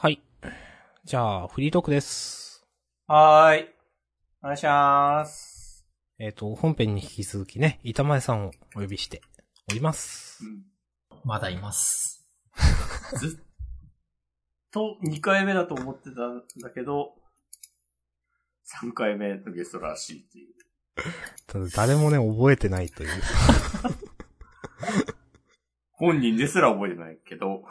はい。じゃあ、フリートークです。はーい。お願いします。えっ、と、本編に引き続きね、板前さんをお呼びしております。まだいます。ずっと2回目だと思ってたんだけど、3回目のゲストらしいっていう。ただ誰もね、覚えてないという。本人ですら覚えてないけど、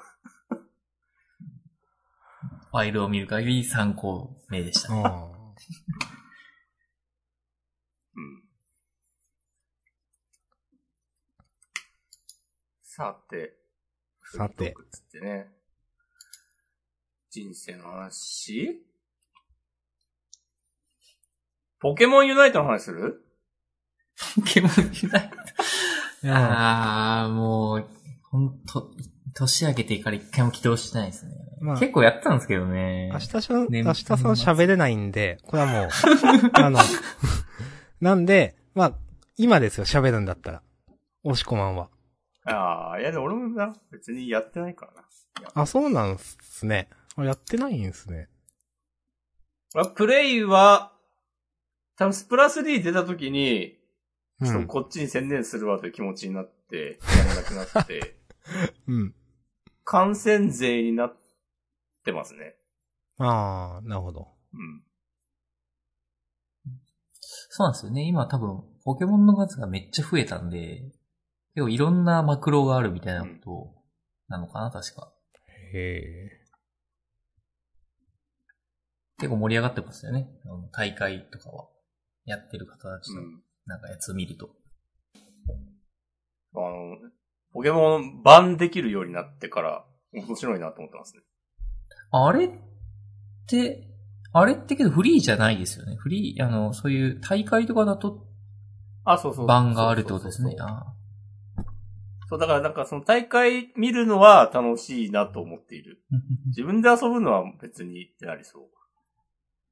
ファイルを見る限り参考名でした。あうん。さて、さてつってね。人生の話ポケモンユナイトの話する？ポケモンユナイト。あー、もう、ほんと、年明けてから一回も起動してないですね。まあ結構やってたんですけどね。明日し明日さん喋れないんで、これはもう、あの、なんで、まあ、今ですよ、喋るんだったら。おしこまんは。ああ、いやでも俺もな、別にやってないからな。あ、そうなんすね。あやってないんすね。まあプレイは、多分スプラ3出た時に、ちょっとうん。こっちに専念するわという気持ちになって、やらなくなって、うん。感染税になってますね。ああ、なるほど。うん。そうなんですよね。今多分、ポケモンの数がめっちゃ増えたんで、結構いろんなマクロがあるみたいなことなのかな、確か。へえ。結構盛り上がってますよね。あの大会とかは。やってる方たちの、うん。なんかやつを見ると。あの、ポケモンバンできるようになってから、面白いなと思ってますね。あれって、あれってけどフリーじゃないですよね。フリー、あの、そういう大会とかだとあ、そうそう。版があるってことですねそう。だからなんかその大会見るのは楽しいなと思っている。ー 自分で遊ぶのは別にってなりそう。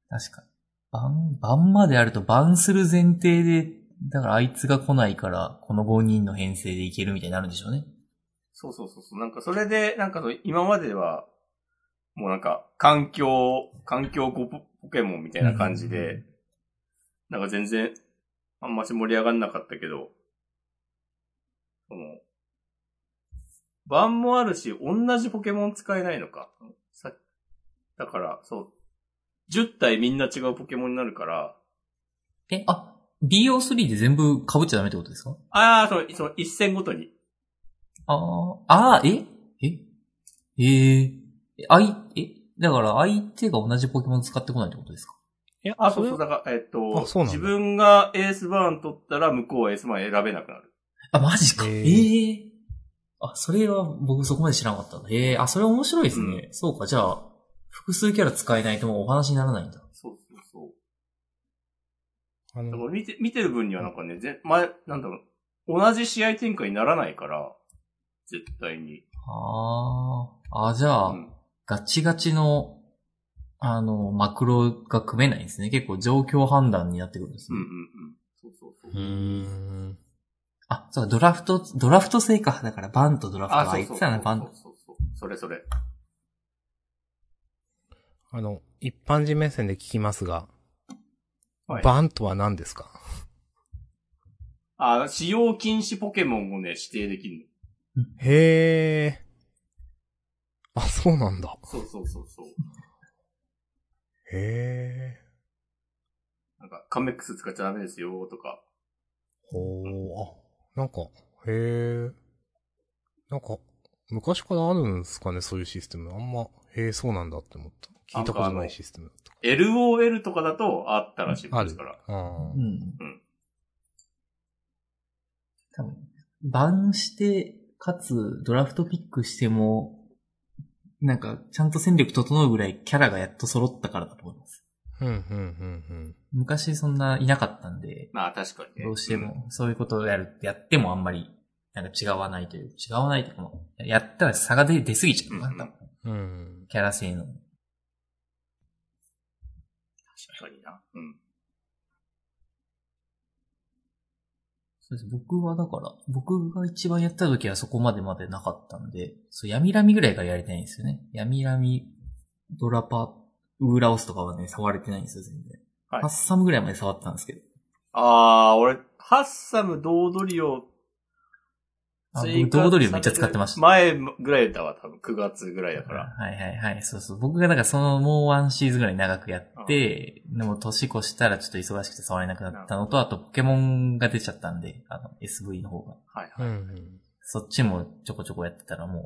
確かに。版、版まであると版する前提で、だからあいつが来ないから、この5人の編成でいけるみたいになるんでしょうね。そうそうそうそう。なんかそれで、なんか今までは、もうなんか、環境、環境ポポケモンみたいな感じうんで、なんか全然、あんまし盛り上がんなかったけど、その、版もあるし、同じポケモン使えないのか。さだから、そう、10体みんな違うポケモンになるから、え、あ、BO3 で全部被っちゃダメってことですか？ああ、そう、そう、一戦ごとに。あー、あー、え？え？えー、え、あい、え、だから相手が同じポケモン使ってこないってことですか？いや、あ、そうそう、れだから、えっと自分がエースバーン取ったら向こうはエースバーン選べなくなる。あ、マジか。へえーえあ、それは僕そこまで知らなかったんだ。ええあ、それ面白いですね。そうか、じゃあ、複数キャラ使えないともうお話にならないんだ。あのだから見て、見てる分にはなんかね、ぜ前、なんだろう、同じ試合展開にならないから、絶対に。ああ、あ、じゃあ、うん。ガチガチの、あの、マクロが組めないんですね。結構状況判断になってくるんですね。うんうんうん。そうそうそう。うーん。あ、そうか、ドラフト、ドラフト制か。だからバンとドラフトあ、がそうそうそう入ってたね、バンそうそうそう。それそれ。あの、一般人目線で聞きますが、はいバンとは何ですか？あ、使用禁止ポケモンをね、指定できるへえ。あ、そうなんだ。の。そうそうそうそう。へえ。なんか、カメックス使っちゃダメですよ、とか。ほー、あ、なんか、へえ。なんか、昔からあるんですかね、そういうシステム。あんま、へえ、そうなんだって思った。聞いたことないシステムだった。LOL とかだとあったらしいですから。。う。ん。うん多分、バンして、かつ、ドラフトピックしても、なんか、ちゃんと戦力整うぐらいキャラがやっと揃ったからだと思います。うん、うん、うん、昔そんないなかったんで、まあ確かにね。どうしても、そういうことをやる、やってもあんまり、なんか違わないという、違わないというか、やったら差が出、出すぎちゃううん。うん。キャラ性の。確かにな。うん。そうです。僕はだから、僕が一番やった時はそこまでまでなかったんで、そう、闇ラミぐらいからやりたいんですよね。闇ラミドラパ、ウーラオスとかはね、触れてないんですよ、全然。はいハッサムぐらいまで触ってたんですけど。あー、俺、ハッサム、ドードリオ、僕ドードリオめっちゃ使ってました。前ぐらいだわ、多分9月ぐらいだから。はいはいはい。そうそう。僕がだからそのもうワンシーズンぐらい長くやって、でも年越したらちょっと忙しくて触れなくなったのと、あとポケモンが出ちゃったんで、あの SV の方が。はいはい。うんうん。そっちもちょこちょこやってたらもう、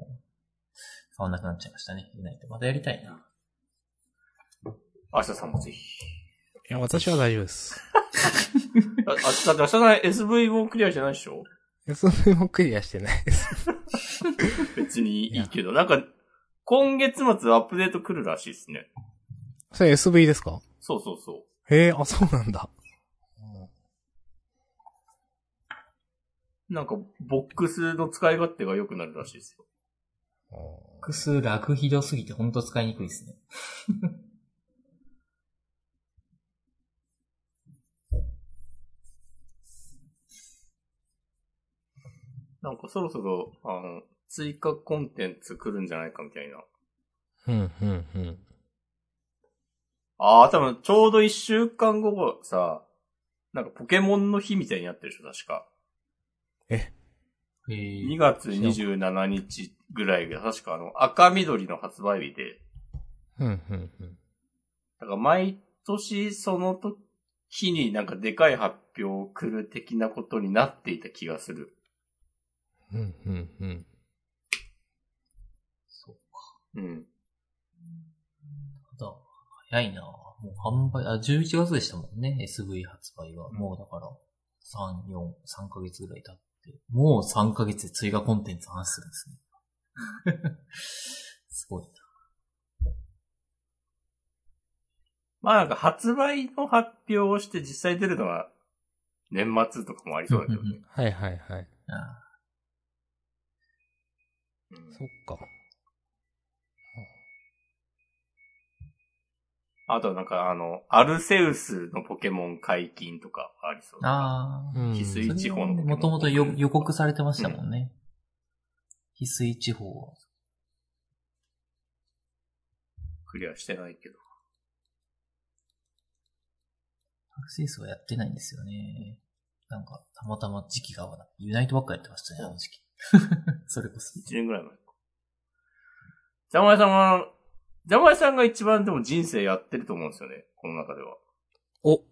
触んなくなっちゃいましたね。ユナイト。またやりたいな。明日さんもぜひ。いや、私は大丈夫です。あ、あだって明日さん SV もクリアじゃないでしょ？SV もクリアしてないです。別にいいけど、なんか、今月末アップデート来るらしいですね。それ SV ですか？そうそうそう。へえ、あ、そうなんだ。なんか、ボックスの使い勝手が良くなるらしいですよ。複数楽ひどすぎてほんと使いにくいですね。なんかそろそろ、あの、追加コンテンツ来るんじゃないかみたいな。うん、うん、うん。ああ、多分ちょうど一週間後さ、なんかポケモンの日みたいになってるでしょ、確か。え、へ2月27日ぐらいが、確かあの、赤緑の発売日で、うん、うん、うん。だから毎年その日になんかでかい発表来る的なことになっていた気がする。うん、うん、うん。そううん。だ。早いなもう販売、あ、11月でしたもんね、SV 発売が。もうだから、3、4、3ヶ月ぐらい経って。もう3ヶ月で追加コンテンツ話するんですね。すごいな。まあなんか発売の発表をして実際出るのは年末とかもありそうだけどね。はい、はい、はい。あうんそっか。あとなんかあの、アルセウスのポケモン解禁とかありそうだあうん。翡翠地方のポケモンもともと予予告されてましたもんね。翡翠地方は。クリアしてないけど。アクセスはやってないんですよね。なんか、たまたま時期が合わない。ユナイトばっかやってましたね、あの時期。それこそ。1年ぐらい前か。ジャマイさんは、ジャマイさんが一番でも人生やってると思うんですよね。この中では。お、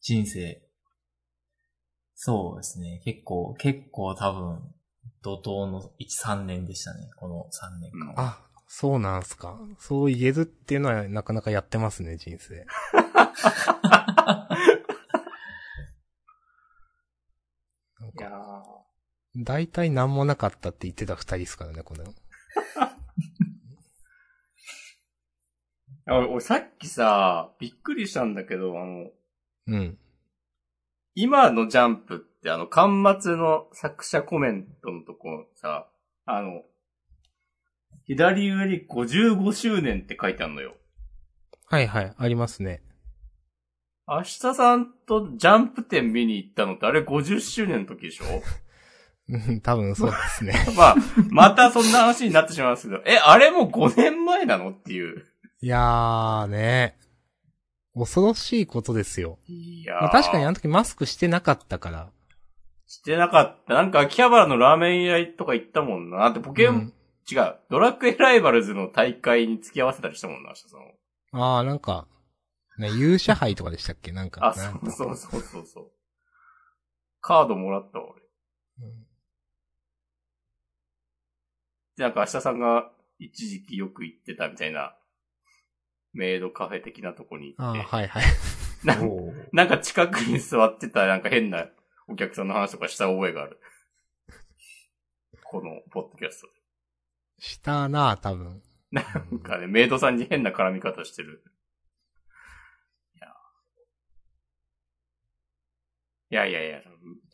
人生。そうですね。結構、結構多分、怒涛の1、3年でしたね。この3年間は。あ、そうなんすか。そう言えるっていうのはなかなかやってますね、人生。なんか、いやー大体何もなかったって言ってた二人ですからね、この。あ俺、俺さっきさ、びっくりしたんだけど、あの、うん。今のジャンプってあの、端末の作者コメントのとこさ、あの、左上に55周年って書いてあるのよ。はいはい、ありますね。明日さんとジャンプ展見に行ったのってあれ50周年の時でしょ？うん、多分そうですね。まあ、またそんな話になってしまいますけど、え、あれもう5年前なのっていう。いやーね。恐ろしいことですよ。いやーまあ、確かにあの時マスクしてなかったから。してなかった。なんか秋葉原のラーメン屋とか行ったもんな。だってポケモン、うん違う。ドラクエライバルズの大会に付き合わせたりしたもんな、明日さん。あー、なんか、ね、勇者杯とかでしたっけ？なんか。あ、そうそうそうそうそう。カードもらったわ、俺。うんで、なんか明日さんが一時期よく行ってたみたいな、メイドカフェ的なとこに行って、はいはい。なんおーなんか近くに座ってたなんか変なお客さんの話とかした覚えがある。このポッドキャストで。したな多分。なんかね、メイドさんに変な絡み方してる。いや。いやいやいや、い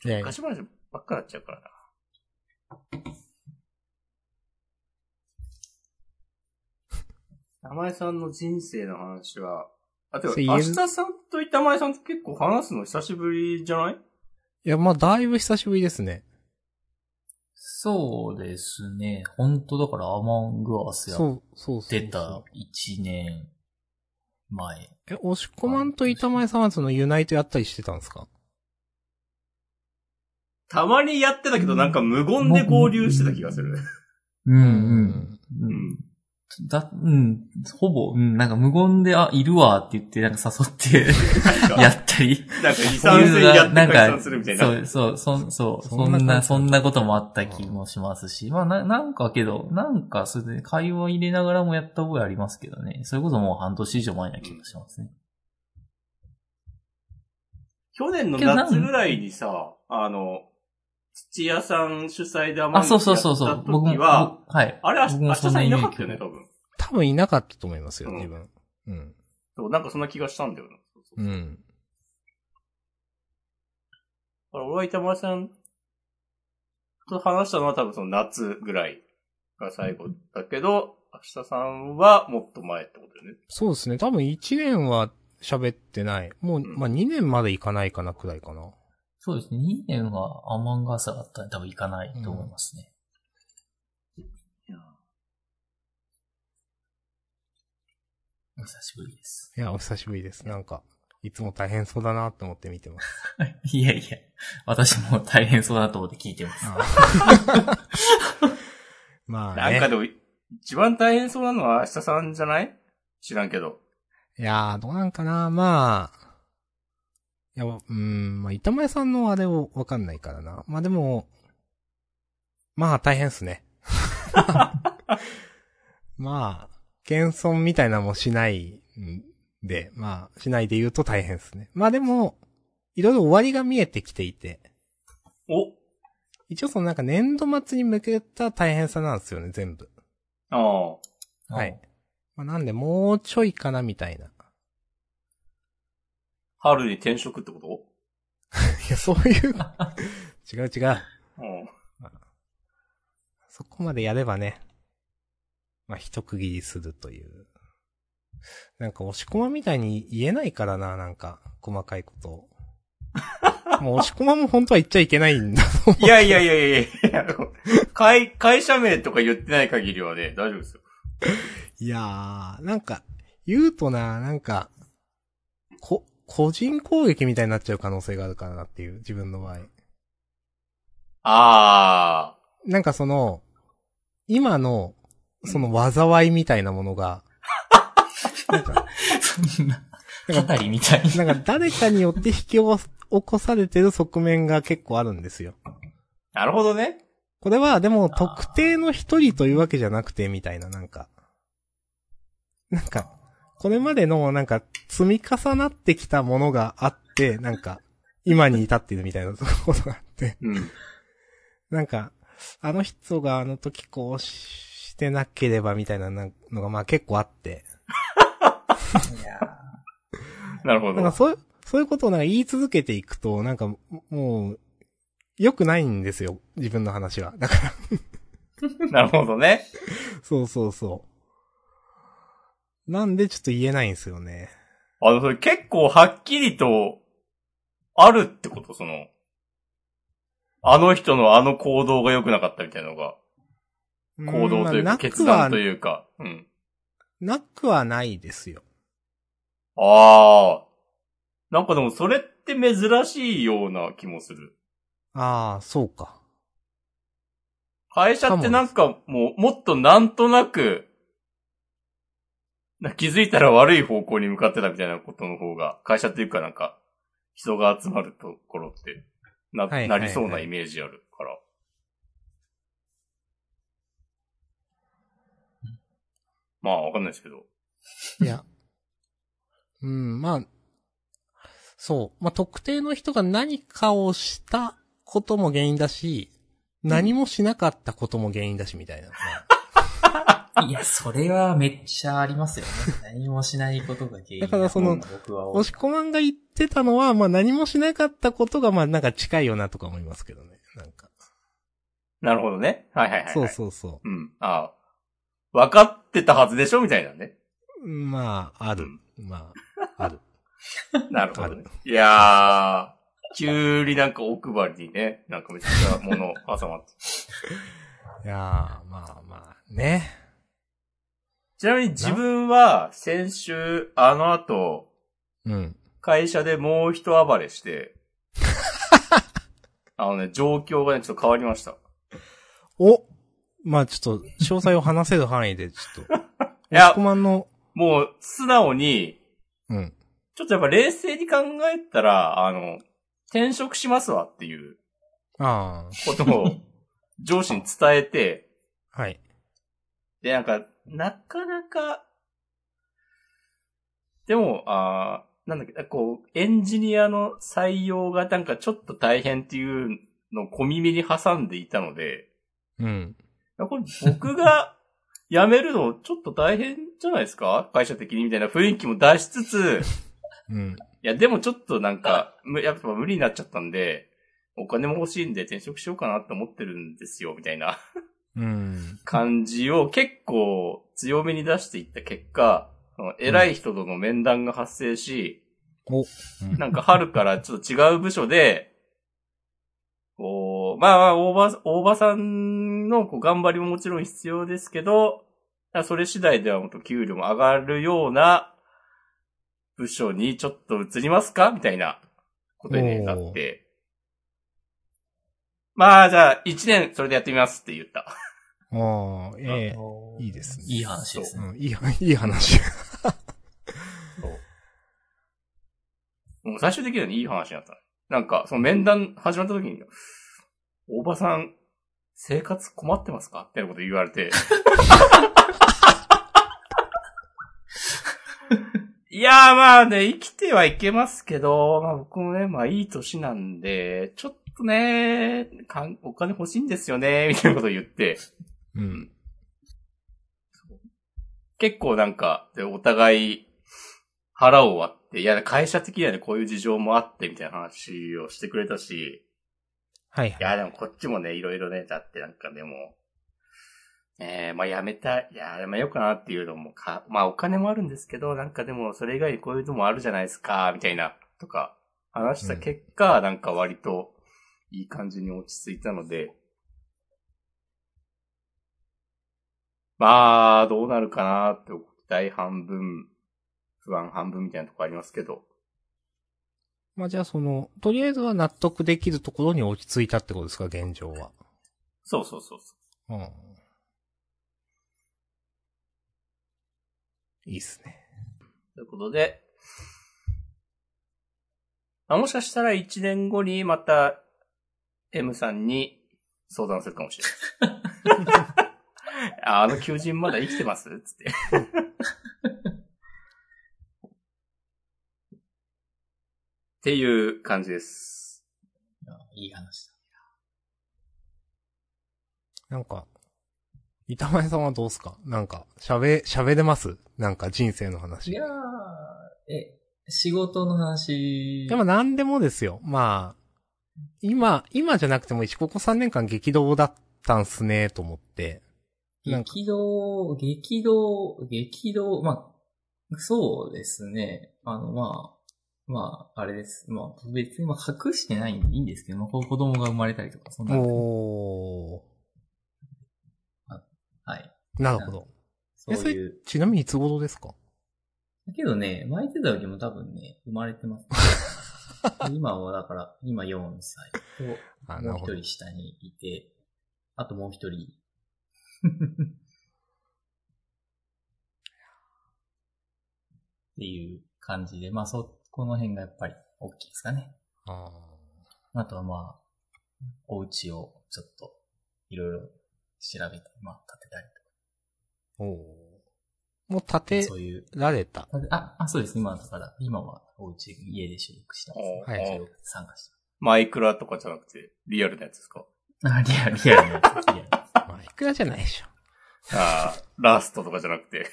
やいや昔話ばっかなっちゃうからな。玉井さんの人生の話は、あ、てか、それ言える明日さんと板前さんって結構話すの久しぶりじゃない？いや、まあ、だいぶ久しぶりですね。そうですね。本当だからアマングアスやそう、そうそう。出た1年前。え、押し込まんと板前さんはそのユナイトやったりしてたんですか？たまにやってたけど、なんか無言で合流してた気がする。うんううん。うん。だ、うん、ほぼ、うん、なんか無言で、あ、いるわって言って、なんか誘って、やったり。なんか、二三戦やってするみたいな。そう、そう、そ、そう、そんなそんな、そんなこともあった気もしますし、まあ、な、なんかけど、なんか、それで会話入れながらもやった覚えありますけどね。それこそもう半年以上前な気がしますね。去年の夏ぐらいにさ、あの、土屋さん主催でアマあ、ンそうそうそうそやったう。僕も、時は、僕はい。あれ、明日さなんいなかったよね、多分。多分いなかったと思いますよ、うん自分。うん。そう、なんかそんな気がしたんだよな。そうそううん。だから俺は板前さんと話したのは多分その夏ぐらいが最後だけど、明日さんはもっと前ってことだよね。そうですね。多分1年は喋ってない。もう、んまあ2年までいかないかなくらいかな。そうですね。2年はアマンガーサだったら多分行かないと思いますね。お久しぶりです。いや、お久しぶりです。なんか、いつも大変そうだなって思って見てます。いやいや、私も大変そうだと思って聞いてます。まあね。なんかでも、一番大変そうなのは明日さんじゃない？知らんけど。いやー、どうなんかな。まあ、いや、うーん、まあ、板前さんのあれをわかんないからな。まあでも、まあ大変っすね。まあ、謙遜みたいなのもしないんで、まあ、しないで言うと大変っすね。まあでも、いろいろ終わりが見えてきていて、お一応そのなんか年度末に向けた大変さなんですよね、全部。ああ。はい。まあ、なんで、もうちょいかな、みたいな。春に転職ってこと？いや、そういう、違う違う。うん。そこまでやればね、まあ、一区切りするという。なんか、押し込まみたいに言えないからな、なんか、細かいことを。もう、押し込まも本当は言っちゃいけないんだと思う。いやいやいやいやいや会、会社名とか言ってない限りはね、大丈夫ですよ。いやー、なんか、言うとな、なんか、こ、個人攻撃みたいになっちゃう可能性があるからなっていう、自分の場合。あなんかその、今の、その災いみたいなものが、なんか、そんな、りみたいに。なんか誰かによって引き起こされてる側面が結構あるんですよ。ー。なるほどね。これはでも特定の一人というわけじゃなくてみたいななんか、なんか、これまでのなんか積み重なってきたものがあって、なんか、今に至っているみたいなことがあって、うん。なんか、あの人があの時こうしてなければみたいなのがまあ結構あって、なるほど。なんかそういう、そういうことをなんか言い続けていくと、なんかもう、良くないんですよ、自分の話は。だから、なるほどね。そうそうそう。なんでちょっと言えないんですよね。あの、それ結構はっきりと、あるってこと？その、あの人のあの行動が良くなかったみたいなのが、行動というか、まあ決断とう。いうか、うん。なくはないですよ。ああ。なんかでもそれって珍しいような気もする。ああ、そうか。会社ってなんかもう、もっとなんとなく、な気づいたら悪い方向に向かってたみたいなことの方が、会社っていうかなんか、人が集まるところって、な、はいはいはいなりそうなイメージあるから。まあ、わかんないですけど。いや。うん、まあ、そう。まあ、特定の人が何かをしたことも原因だし、何もしなかったことも原因だし、みたいな。いや、それはめっちゃありますよね。何もしないことが原因だからその押し込まんが言ってたのは、まあ何もしなかったことが、まあなんか近いよなとか思いますけどね。なんか。なるほどね。はいはいはい、はい。そうそうそうん。ああ。分かってたはずでしょみたいなね。う。まあ、ある。まあ、ある。なるほどね。いや急になんか奥張りにね、なんかめっちゃ物挟まって。いやー、まあまあ、ね。ちなみに自分は先週、あの後、うん。会社でもう一暴れして、あのね、状況がね、ちょっと変わりました。おまあちょっと、詳細を話せる範囲で、ちょっと。い や押し込まんの、もう、素直に、うん。ちょっとやっぱ冷静に考えたら、あの、転職しますわっていうあことを上司に伝えて、あ、はい。で、なんか、なかなか、でも、あーなんだっけ、こう、エンジニアの採用がなんかちょっと大変っていうのを小耳に挟んでいたので、うん。これ僕が辞めるのちょっと大変じゃないですか？会社的にみたいな雰囲気も出しつつ、うん。いや、でもちょっとなんか、むやっぱ無理になっちゃったんで、お金も欲しいんで転職しようかなって思ってるんですよ、みたいなうん。感じを結構強めに出していった結果、偉い人との面談が発生し、お。うんなんか春からちょっと違う部署で、こう、まあまあ、大場、大場さんのこう頑張りももちろん必要ですけど、それ次第ではもっと給料も上がるような部署にちょっと移りますか？みたいなことになって。まあ、じゃあ、一年それでやってみますって言った。ああ、ええいいですねいい話ですね。うん、いい、いい話。もう最終的にはねいい話になったの。なんか、その面談始まった時に、大場さん、生活困ってますか？みたいなこと言われて。いやーまあね、生きてはいけますけど、まあ僕もね、まあいい年なんで、ちょっとね、かんお金欲しいんですよね、みたいなことを言って、うん。結構なんか、でお互い腹を割って、いや、会社的にはね、こういう事情もあって、みたいな話をしてくれたし、はいはいい。や、でもこっちもね、いろいろね、だってなんかでも、えー、まあやめたい、いや、やめようかなっていうのもか、まあお金もあるんですけど、なんかでもそれ以外にこういうのもあるじゃないですか、みたいな、とか、話した結果、なんか割といい感じに落ち着いたので、まあ、どうなるかなって期待半分、不安半分みたいなとこありますけど、まあじゃあその、とりあえずは納得できるところに落ち着いたってことですか、現状は。そうそうそうそう。うん。いいっすね。ということで、あもしかしたら1年後にまた M さんに相談するかもしれない。あ あの求人まだ生きてます？つって。っていう感じです。いい話だ。なんか、板前さんはどうすか？なんか、喋、喋れます？なんか人生の話。いやー、え、仕事の話。でも何でもですよ。まあ、今、今じゃなくてもいいし、ここ3年間激動だったんすね、と思って。激動、激動、激動、まあ、そうですね。あの、まあ、まあ、あれです。まあ、別にまあ隠してないんでいいんですけど、まあ、子供が生まれたりとか、そんな。おー。はい。なるほど。そういう。ちなみにいつ頃ですか？だけどね、巻いてた時も多分ね、生まれてます、今はだから、今4歳あ、と、もう一。人下にいて、あともう一人。っていう感じで、まあそ、この辺がやっぱり大きいですかね。ああとはまあ、お家をちょっと、いろいろ調べて、まあ、建てたりーおーもう建とか、てそういう、られた。あ、あ、そうです。今だから、今はお家、家で収録してます、ね。はい参加してマイクラとかじゃなくて、リアルなやつですか？あ、リアル、リアルなやつ。リアルまあ、いくらじゃないでしょ。ああ、ラストとかじゃなくて。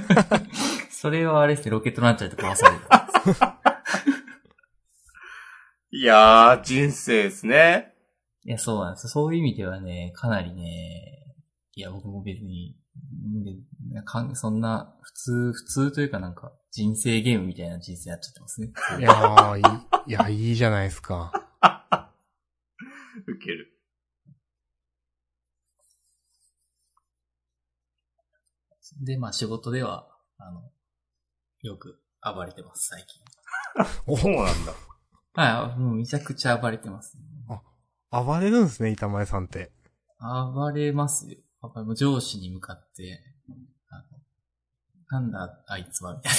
それはあれですね、ロケットランチャーで壊された。いやー、人生ですね。いや、そうなんです。そういう意味ではね、かなりね、いや、僕も別に、でかんそんな、普通、普通というかなんか、人生ゲームみたいな人生やっちゃってますね。いやー、いい、いや、いいじゃないですか。ウケる。で、まあ仕事では、あの、よく暴れてます、最近。おそうなんだ。はい、もうめちゃくちゃ暴れてます、暴れるんですね、板前さんって。暴れますよ。やっぱりもう上司に向かって、あのなんだあいつは、みたい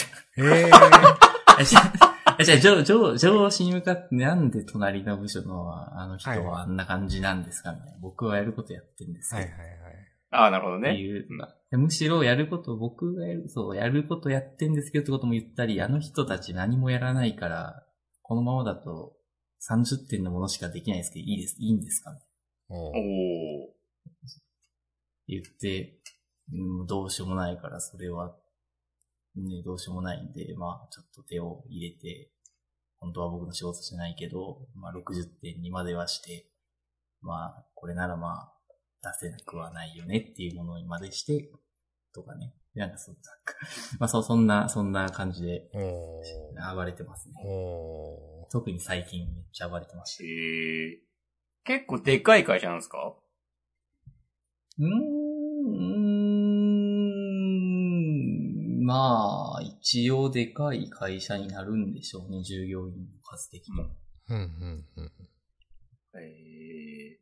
な。ええー。えじゃあ、上上上司に向かってなんで隣の部署のあの人はあんな感じなんですか？みたいな。僕はやることやってるんですよ。はいはいはい。ああ、なるほどってね。いうむしろやること、僕がやる、そう、やることやってんですけどってことも言ったり、あの人たち何もやらないから、このままだと30点のものしかできないですけど、いいです、いいんですか？おおー。言って、うん、どうしようもないから、それは、ね、どうしようもないんで、まあ、ちょっと手を入れて、本当は僕の仕事じゃないけど、まあ、60点にまではして、まあ、これならまあ、出せなくはないよねっていうものにまでして、とかね。なんかそ、なんか、まあ、そう、そんな、そんな感じで、お暴れてますね。お特に最近めっちゃ暴れてました。えー、結構でかい会社なんですか？うーん、まあ、一応でかい会社になるんでしょうね、従業員の数的に。うんうんうん。えー。い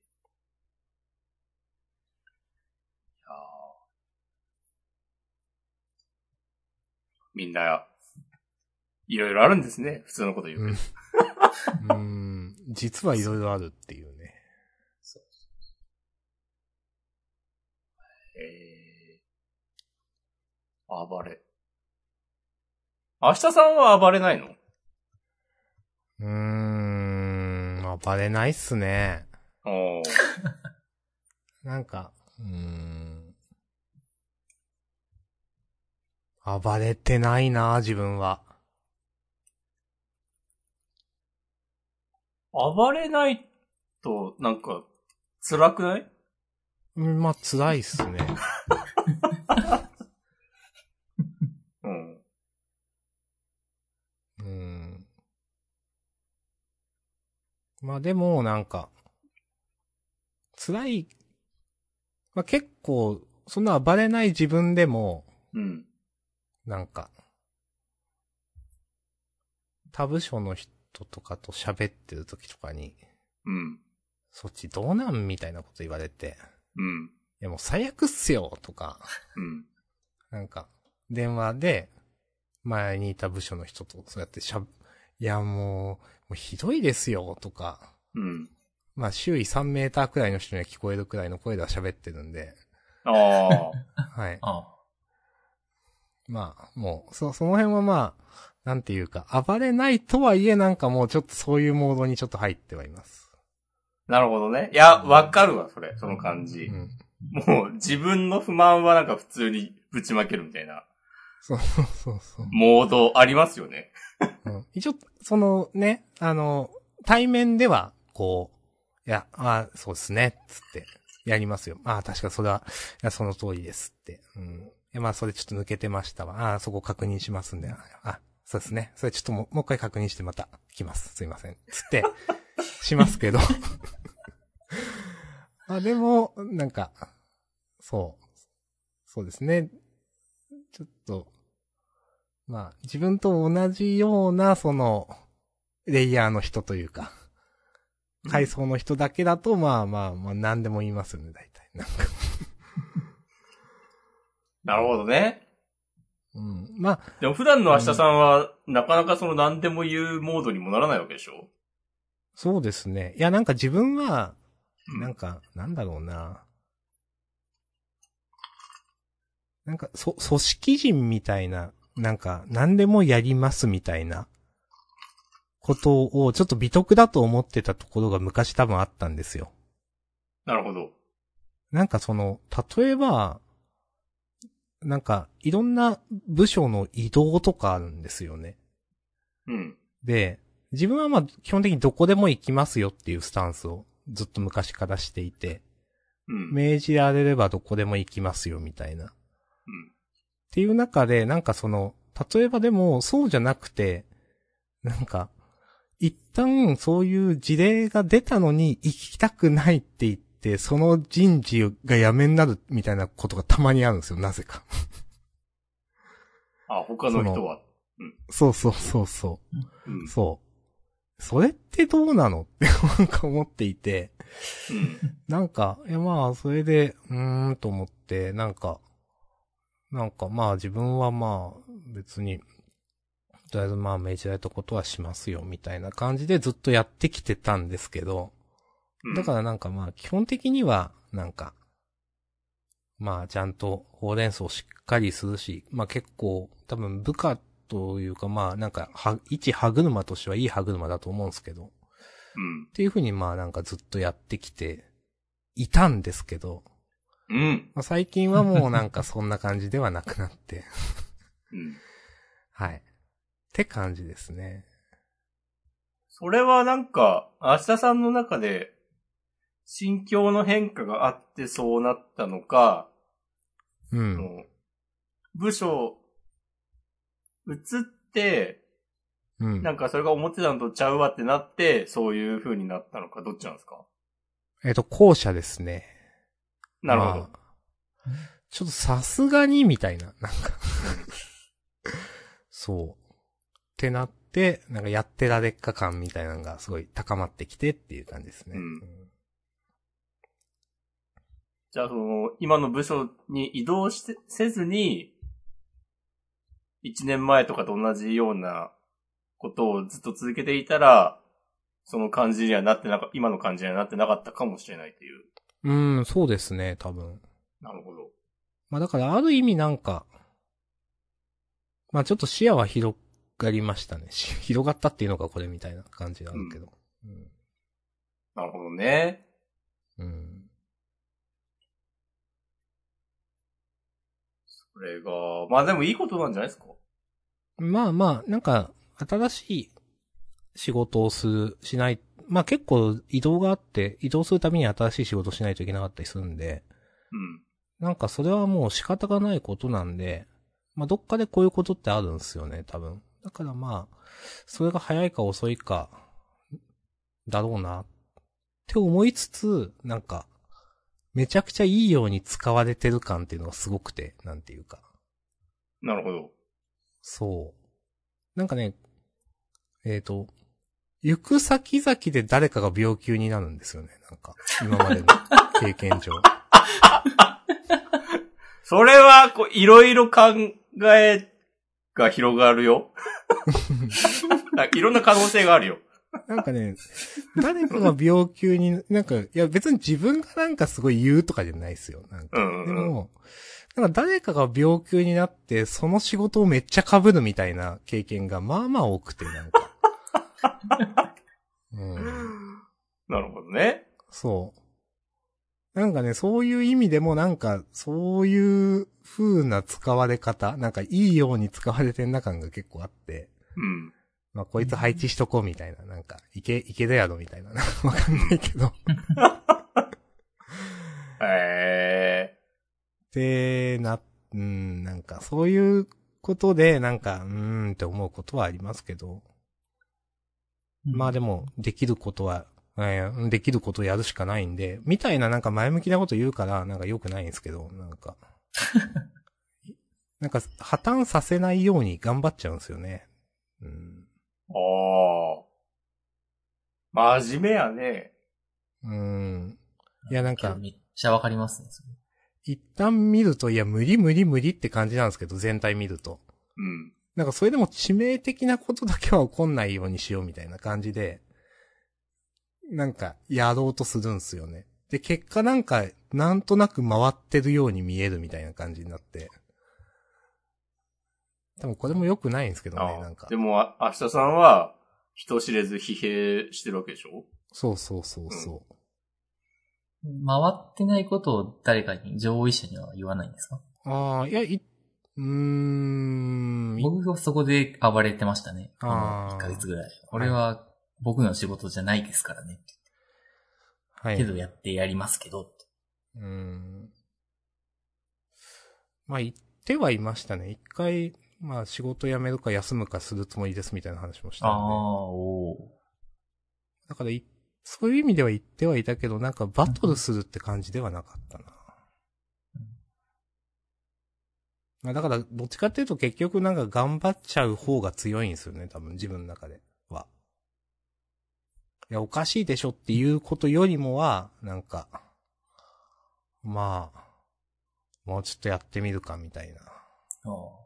やーみんな、いろいろあるんですね。普通のこと言うけど。うん。うん。実はいろいろあるっていうね。えー。暴れ。明日さんは暴れないの？うーん。まあ、バレないっすね。おー。なんか、うーん。暴れてないな、自分は。暴れないと、なんか、辛くない？うん、まあ、辛いっすね。うん。うん。まあでも、なんか、辛い、まあ結構、そんな暴れない自分でも、うん。なんか、他部署の人とかと喋ってる時とかに、うん。そっちどうなんみたいなこと言われて、うん。いやもう最悪っすよとか、うん。なんか、電話で、前にいた部署の人とそうやってしゃ、いやもう、もうひどいですよとか、うん。まあ周囲3メーターくらいの人には聞こえるくらいの声では喋ってるんで、ああ。はい。あまあ、もう、そ、その辺はまあ、なんていうか、暴れないとはいえなんかもうちょっとそういうモードにちょっと入ってはいます。なるほどね。いや、わかるわ、それ。その感じう。ん。もう、自分の不満はなんか普通にぶちまけるみたいな、そうそうそうそう。モードありますよね。うん、一応、そのね、あの、対面では、こう、いや、あそうですね、つって、やりますよ。ああ、確かそれは、いや、その通りですって。うん。い、まあ、それちょっと抜けてましたわ。ああ、そこ確認しますんで。あ、そうですね。それちょっともう、もう一回確認してまた来ます。すいません。つって、しますけど。ま あ、でも、なんか、そう。そうですね。ちょっと、まあ、自分と同じような、その、レイヤーの人というか、階層の人だけだと、まあまあまあ、何でも言いますよね、大体。なんか。なるほどね。うん。まあ、でも普段の明日さんは、なかなかその何でも言うモードにもならないわけでしょ？そうですね。いや、なんか自分は、うんなんか、なんだろうな。なんか、そ、組織人みたいな、なんか、何でもやりますみたいな、ことを、ちょっと美徳だと思ってたところが昔多分あったんですよ。なるほど。なんかその、例えば、なんか、いろんな部署の移動とかあるんですよね。うん。で、自分はまあ、基本的にどこでも行きますよっていうスタンスをずっと昔からしていて、うん。命じられればどこでも行きますよ、みたいな。うんっていう中で、なんかその、例えばでも、そうじゃなくて、なんか、一旦そういう事例が出たのに行きたくないって言って、その人事が辞めになるみたいなことがたまにあるんですよ、なぜか。あ、他の人は。そうそうそうそうんう。。そう。それってどうなの？っ てなんか思っていて、うん。なんか、いやまあ、それで、うーんと思って、なんか、なんかまあ自分はまあ別に、とりあえずまあ命じられたことはしますよみたいな感じでずっとやってきてたんですけど、うんだからなんかまあ基本的にはなんか、まあちゃんとほうれん草しっかりするし、まあ結構多分部下というかまあなんかは、一歯車としてはいい歯車だと思うんですけど、うん。っていうふうにまあなんかずっとやってきていたんですけど、うん。まあ、最近はもうなんかそんな感じではなくなって、うん。はい。って感じですね。それはなんか、明日さんの中で、心境の変化があってそうなったのか、うん。部署、移って、うん。なんかそれが思ってたのとちゃうわってなって、そういう風になったのか、どっちなんですか？えっ、と、後者ですね。なるほど。まあちょっとさすがに、みたいな、なんかそう。ってなって、なんかやってられっか感みたいなのがすごい高まってきてっていう感じですね。うんじゃあその、今の部署に移動して、せずに、一年前とかと同じようなことをずっと続けていたら、その感じにはなってなか、今の感じにはなってなかったかもしれないという。うん、そうですね、多分。なるほど。まあだからある意味なんか、まあちょっと視野は広がりましたね。し 広がったっていうのがこれみたいな感じなんだけど。なるほどね。うん。うん。それが、まあでもいいことなんじゃないですか？まあまあ、なんか、新しい仕事をする、しない、まあ結構移動があって、移動するために新しい仕事をしないといけなかったりするんで、うん。なんかそれはもう仕方がないことなんで、まあどっかでこういうことってあるんですよね、多分。だからまあ、それが早いか遅いか、だろうな、って思いつつ、なんか、めちゃくちゃいいように使われてる感っていうのがすごくて、なんていうか。なるほど。そう。なんかね、えっ、と、行く先々で誰かが病休になるんですよね。なんか、今までの 経験上。それは、こう、いろいろ考えが広がるよ。あいろんな可能性があるよ。なんかね、誰かが病休に、なんか、いや別に自分がなんかすごい言うとかじゃないですよ。なんか。うんうんうんでも、なんか誰かが病休になって、その仕事をめっちゃ被るみたいな経験がまあまあ多くて、なんか。うん。なるほどね。そう。なんかね、そういう意味でもなんか、そういう風な使われ方、なんかいいように使われてんな感が結構あって、うん。まあこいつ配置しとこうみたいな、なんか、いけ、いけだやろみたいな、わかんないけど。えで、な、うん、なんかそういうことで、なんか、うーんって思うことはありますけど、まあでも、できることは、えーできることをやるしかないんで、みたいななんか前向きなこと言うから、なんか良くないんですけど、なんか。なんか、破綻させないように頑張っちゃうんですよね。うん。ー、ああ。真面目やね。うん。いや、なんか、めっちゃわかりますね、それ一旦見ると、いや、無理無理無理って感じなんですけど、全体見ると。うん。なんかそれでも致命的なことだけは起こんないようにしようみたいな感じで、なんかやろうとするんすよね。で、結果なんか、なんとなく回ってるように見えるみたいな感じになって。多分これも良くないんですけどね、あなんかで。も、あ明日さんは、人知れず疲弊してるわけでしょ？そうそうそうそう。回ってないことを誰かに、上位者には言わないんですか？ああ、いや、い、うーん、い僕がそこで暴れてましたね。あー1ヶ月ぐらい。これは僕の仕事じゃないですからね。はい。けどやってやりますけど。うん。まあ、言ってはいましたね。一回、まあ仕事辞めるか休むかするつもりですみたいな話もしたああ、んで。おーだからい、そういう意味では言ってはいたけど、なんかバトルするって感じではなかったな。まあだから、どっちかっていうと結局なんか頑張っちゃう方が強いんですよね、多分自分の中では。いや、おかしいでしょっていうことよりもは、なんか、まあ、もうちょっとやってみるかみたいな。ああ。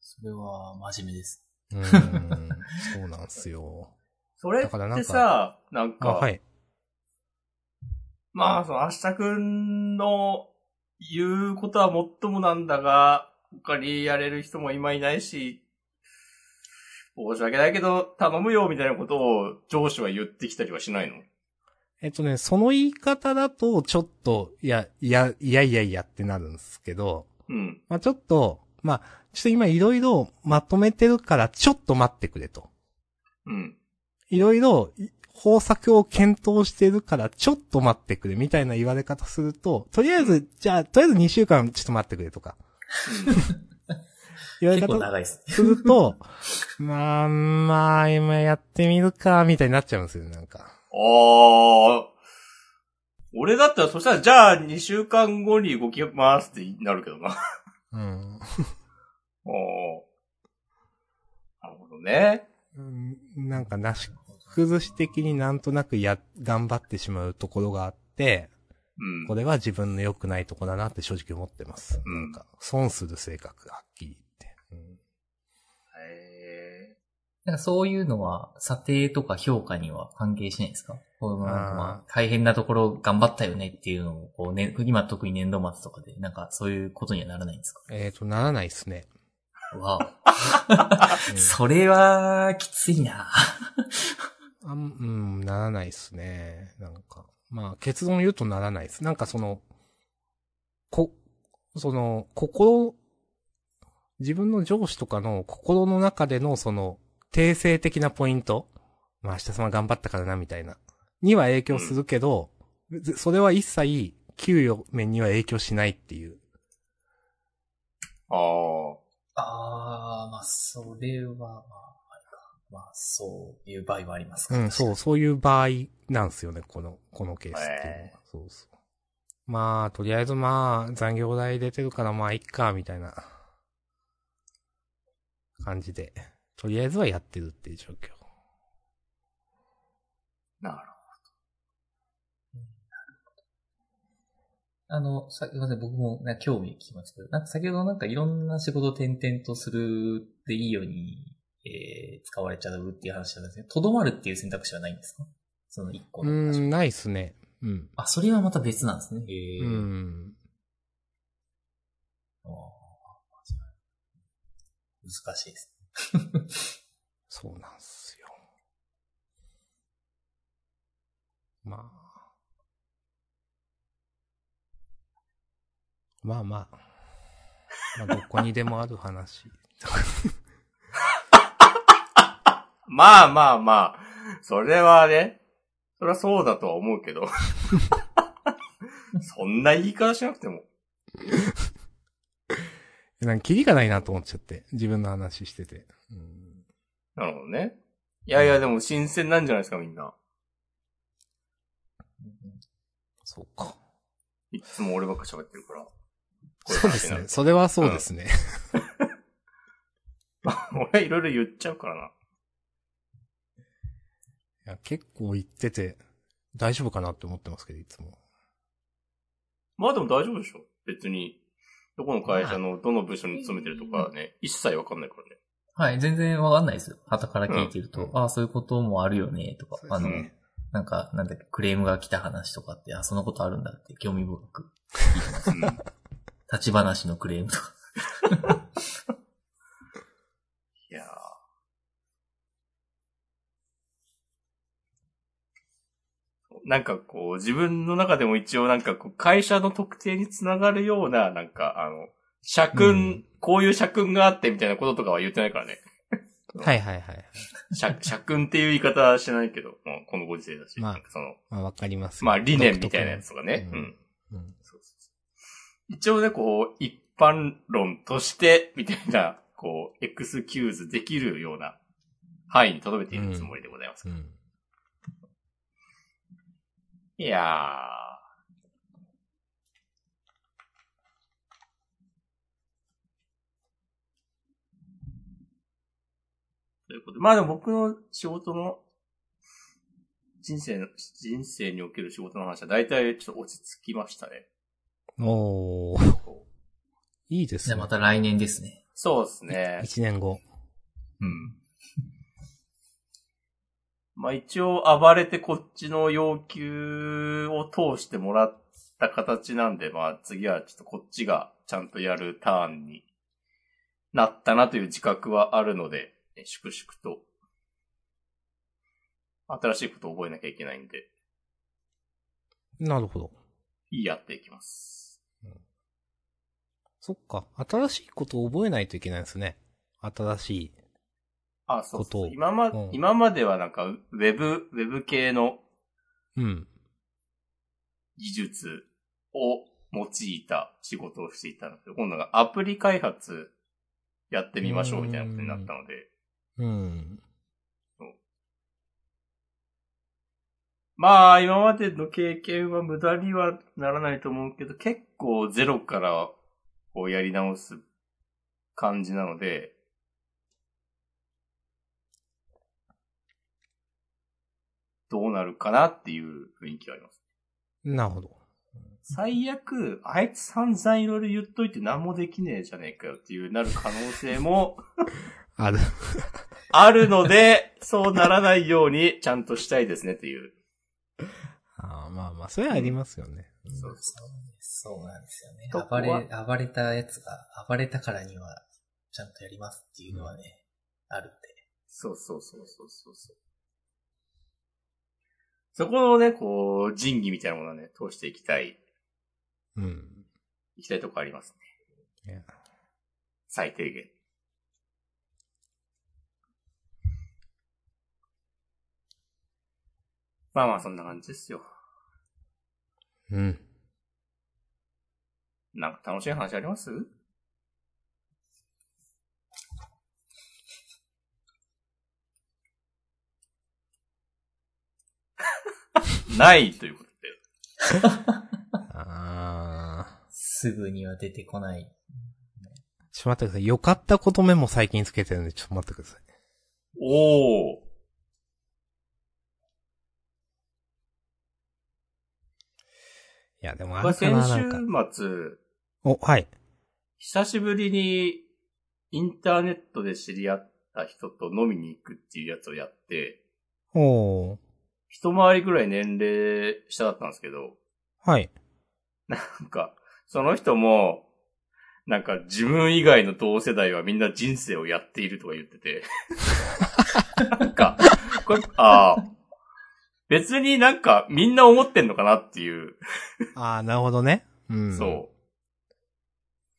それは真面目です。うーん、そうなんすよ。それってさ、なんあ、か、はい。まあ、その、明日くんの言うことはもっともなんだが、他にやれる人も今いないし、申し訳ないけど、頼むよ、みたいなことを上司は言ってきたりはしないの？えっとね、その言い方だと、ちょっと、いや、いや、いやいやいやってなるんですけど、うん。まあちょっと、まあちょっと今いろいろまとめてるから、ちょっと待ってくれと。うん。いろいろ、い方策を検討してるから、ちょっと待ってくれ、みたいな言われ方すると、とりあえず、じゃあ、とりあえず2週間ちょっと待ってくれとか、言われ結構方長いですると、まあ、まあ、今やってみるか、みたいになっちゃうんですよ、なんか。ああ。俺だったら、そしたら、じゃあ、2週間後に動きますってなるけどな。うん。おーなるほどね。うんなんかなし崩し的になんとなくや、頑張ってしまうところがあって、うん。これは自分の良くないとこだなって正直思ってます。うんなんか、損する性格がはっきり言って。うんへなんかそういうのは、査定とか評価には関係しないんですか？このまああ、大変なところ頑張ったよねっていうのを、こうね、今特に年度末とかで、なんかそういうことにはならないんですか？えっ、と、ならないっすね。わうんお。それは、きついなあんうん、ならないっすね。なんか、まあ、結論言うとならないっす。なんかその、こ、その、心、自分の上司とかの心の中でのその、定性的なポイントまあ、明日様頑張ったからな、みたいな。には影響するけど、ぜそれは一切、給与面には影響しないっていう。ああ。あー、まあ、それは、まあ。まあ、そういう場合もありますかうん、そう、そういう場合なんですよね、この、このケースっていうのは。へそうそう。まあ、とりあえずまあ、残業代出てるからまあ、いっか、みたいな。感じで、とりあえずはやってるっていう状況。なるあの、さ、すいません、僕もなんか興味聞きますけど、なんか先ほどなんかいろんな仕事を転々とするっていいように、えー、使われちゃうっていう話なんですね。とどまるっていう選択肢はないんですか？その一個うの話。ーん、ないっすね。うん。あ、それはまた別なんですね。へーうん。あー難しいです。そうなんすよ。まあ。まあまあ。まあ、どこにでもある話。まあまあまあ。それはね。それはそうだとは思うけど。そんな言い方しなくても。なんか、キリがないなと思っちゃって。自分の話してて。うん、なるほどね。いやいや、でも新鮮なんじゃないですか、みんな。そうか。いつも俺ばっか喋ってるから。そうですね。それはそうですね。俺いろいろ言っちゃうからな。いや結構言ってて、大丈夫かなって思ってますけど、いつも。まあでも大丈夫でしょ。別に。どこの会社のどの部署に勤めてるとかね、一切わかんないからね。はい、全然わかんないですよ。旗から聞いてると。うんああ、そういうこともあるよね、とか。あの、なんか、なんだっけ、クレームが来た話とかって、あ、そのことあるんだって興味深く聞いてます。うん 立ち話のクレームとか。いやーなんかこう、自分の中でも一応なんかこう、会社の特定につながるような、なんかあの、社訓、うんこういう社訓があってみたいなこととかは言ってないからね。はいはいはい。社、社訓っていう言い方はしてないけど、もうこのご時世だし。まあその、まあわかりますよまあ理念みたいなやつとかね。独特のうん。うん。一応ね、こう、一般論として、みたいな、こう、エクスキューズできるような範囲に留めているつもりでございます。うん。いやー。ということで、まあでも僕の仕事の、人生の、人生における仕事の話は大体ちょっと落ち着きましたね。おー。いいですじゃあね。また来年ですね。そうですね。一年後。うん。まあ一応暴れてこっちの要求を通してもらった形なんで、まあ次はちょっとこっちがちゃんとやるターンになったなという自覚はあるので、ね粛々と新しいことを覚えなきゃいけないんで、なるほど。いいやっていきます。そっか。新しいことを覚えないといけないですね。新しい。あ、そうそう。今ま、うん今まではなんか、ウェブ、ウェブ系のうん。技術を用いた仕事をしていたので、今度はアプリ開発やってみましょうみたいなことになったので、うん。まあ、今までの経験は無駄にはならないと思うけど、結構ゼロからこうやり直す感じなので、どうなるかなっていう雰囲気があります。なるほど。最悪、あいつ散々いろいろ言っといて何もできねえじゃねえかよっていうなる可能性も ある。あるので、そうならないようにちゃんとしたいですねっていう。あーまあまあ、それはありますよね。そうそうなんですよね暴れ、暴れたやつが、暴れたからには、ちゃんとやりますっていうのはね、あるんで。そうそうそうそうそうそう。そこのね、こう、仁義みたいなものをね、通していきたい、うん。いきたいとこありますね。最低限。まあまあ、そんな感じですよ。うん。なんか楽しい話あります？ないということで。あー。すぐには出てこない。ちょっと待ってください。よかったことメモ最近つけてるんで、ちょっと待ってください。おー。いや、でもあまあ、るかな、先なんか。週末、お、はい。久しぶりにインターネットで知り合った人と飲みに行くっていうやつをやって、おー。一回りぐらい年齢下だったんですけど、はい。なんか、その人も、なんか自分以外の同世代はみんな人生をやっているとか言ってて。なんか、これ、ああ、別になんかみんな思ってんのかなっていう、あー、なるほどね。うん。そ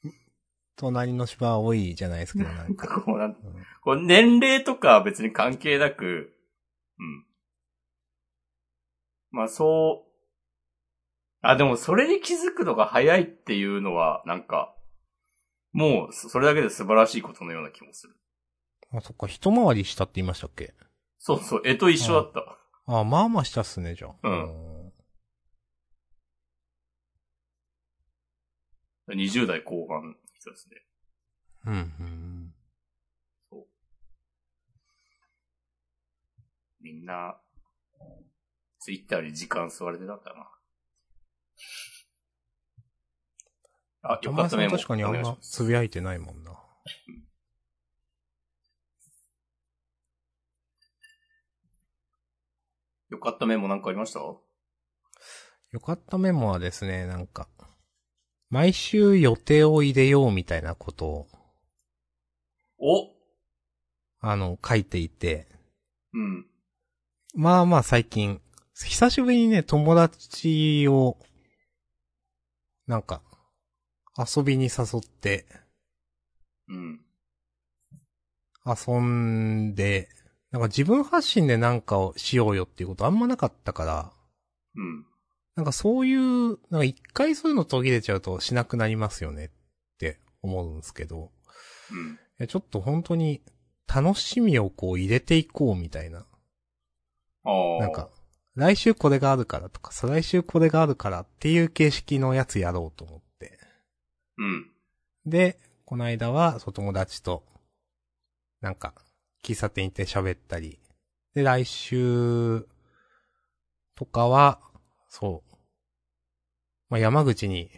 う。隣の芝は多いじゃないですけど、なんか。こうなんうんこう年齢とかは別に関係なく、うん。まあそう、あ、でもそれに気づくのが早いっていうのは、なんか、もうそそれだけで素晴らしいことのような気もする。あ、そっか、一回りしたって言いましたっけ？そうそう、絵と一緒だった。あー、まあまあしたっすね、じゃあ。うん20代後半の人ですね。うん。うん。みんな、ツイッターに時間吸われてたんだな。あ、よかったね。確かにあんまつぶやいてないもんな。よかったメモなんかありました？よかったメモはですね、なんか、毎週予定を入れようみたいなことを、おあの、書いていて、うん。まあまあ最近、久しぶりにね、友達を、なんか、遊びに誘って、うん。遊んで、なんか自分発信でなんかをしようよっていうことあんまなかったから、うん。なんかそういう、なんか一回そういうの途切れちゃうとしなくなりますよねって思うんですけど、うん。いやちょっと本当に楽しみをこう入れていこうみたいな。ああ。なんか、来週これがあるからとか、再来週これがあるからっていう形式のやつやろうと思って。うん。で、この間は、そう友達と、なんか、喫茶店行って喋ったり。で、来週とかは、そう。まあ、山口に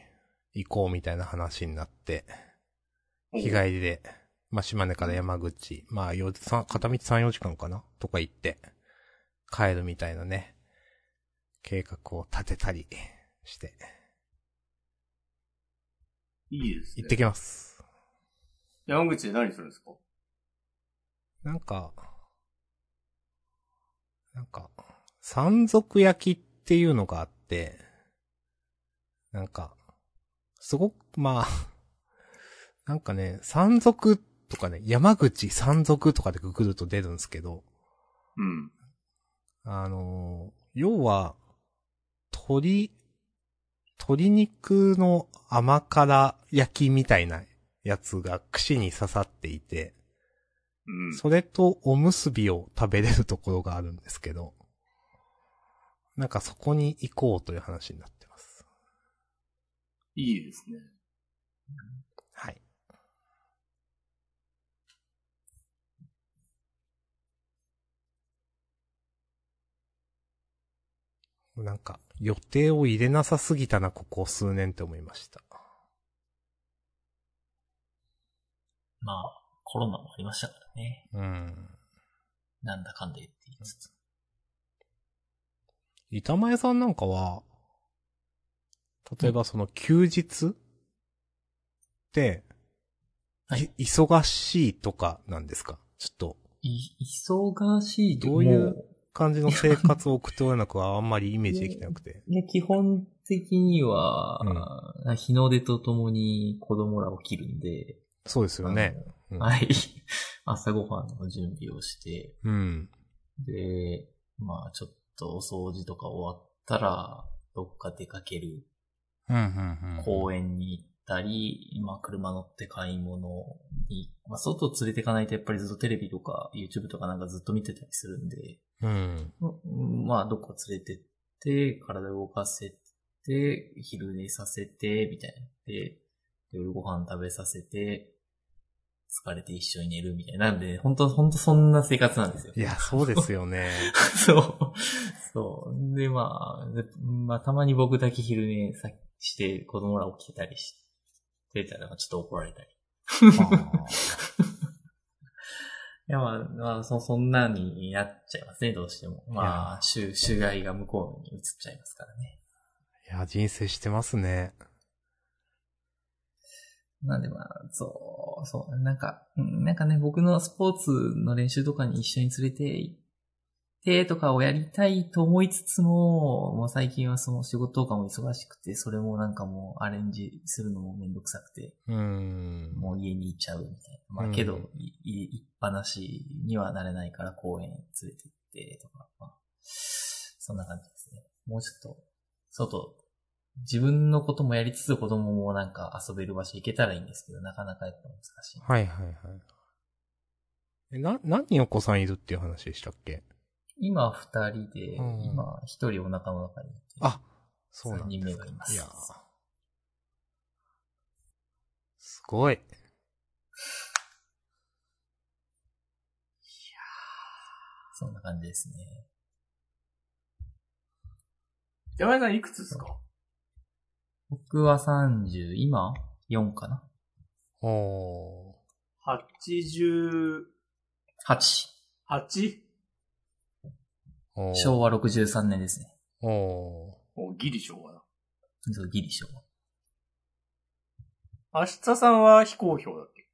行こうみたいな話になって、日帰りで、まあ、島根から山口、まあ、よさ片道3、4時間かなとか行って、帰るみたいなね、計画を立てたりして、いいですね。行ってきます。山口で何するんですか？なんか、なんか、山賊焼きっていうのがあって、なんか、すごく、まあ、なんかね、山賊とかね、山口山賊とかでググると出るんですけど、うん。あのー要は、鶏、鶏肉の甘辛焼きみたいなやつが串に刺さっていて、うん。それとおむすびを食べれるところがあるんですけど、なんかそこに行こうという話になってます。いいですね。はい。なんか、予定を入れなさすぎたな、ここ数年って思いました。まあ、コロナもありましたからね。うん。なんだかんだ言って言いつつ。板前さんなんかは、例えばその休日って、はいい忙しいとかなんですか？ちょっと、い、忙しいとどういうも感じの生活を送っておらなくはあんまりイメージできてなくて。いや、基本的には、日の出とともに子供ら起きるんで、そうですよね。うんはい。朝ごはんの準備をして、うん。で、まあちょっとお掃除とか終わったら、どっか出かける、うん、うん、うん。公園に行ったり、まあ車乗って買い物に、まあ外連れてかないとやっぱりずっとテレビとか YouTube とかなんかずっと見てたりするんで、うん。うんまあどっか連れてって、体を動かせて、昼寝させて、みたいな。で、夜ご飯食べさせて、疲れて一緒に寝るみたいな。なんで、本当本当そんな生活なんですよ。いや、そうですよね。そう。そう。で、まあ、でまあ、たまに僕だけ昼寝さして子供ら起きてたりしてたら、ちょっと怒られたり。いや、まあ、まあ、そ、そんなになっちゃいますね、どうしても。まあ、主、主外が向こうに移っちゃいますからね。いや、人生してますね。なんでまあ、そう、そう、なんか、うんなんかね、僕のスポーツの練習とかに一緒に連れて行ってとかをやりたいと思いつつも、もう最近はその仕事とかも忙しくて、それもなんかもうアレンジするのもめんどくさくて、うん。もう家にいちゃうみたいな。まうんあけど、いい行っぱなしにはなれないから公園連れて行ってとか、まあ、そんな感じですね。もうちょっと、外、自分のこともやりつつ子供もなんか遊べる場所行けたらいいんですけど、なかなかやっぱ難しい。はいはいはい。え、な、何人お子さんいるっていう話でしたっけ？今二人で、うん今一人お腹の中にいて。あ、そうなん三人ですか目がいますいやーすごい。そんな感じですね。山田さんいくつですか？僕は30、今 ?4 かなおー。?88? 8。昭和63年ですね。おー。おギリ昭和だ。そう、ギリ昭和。明日さんは非公表だっけ？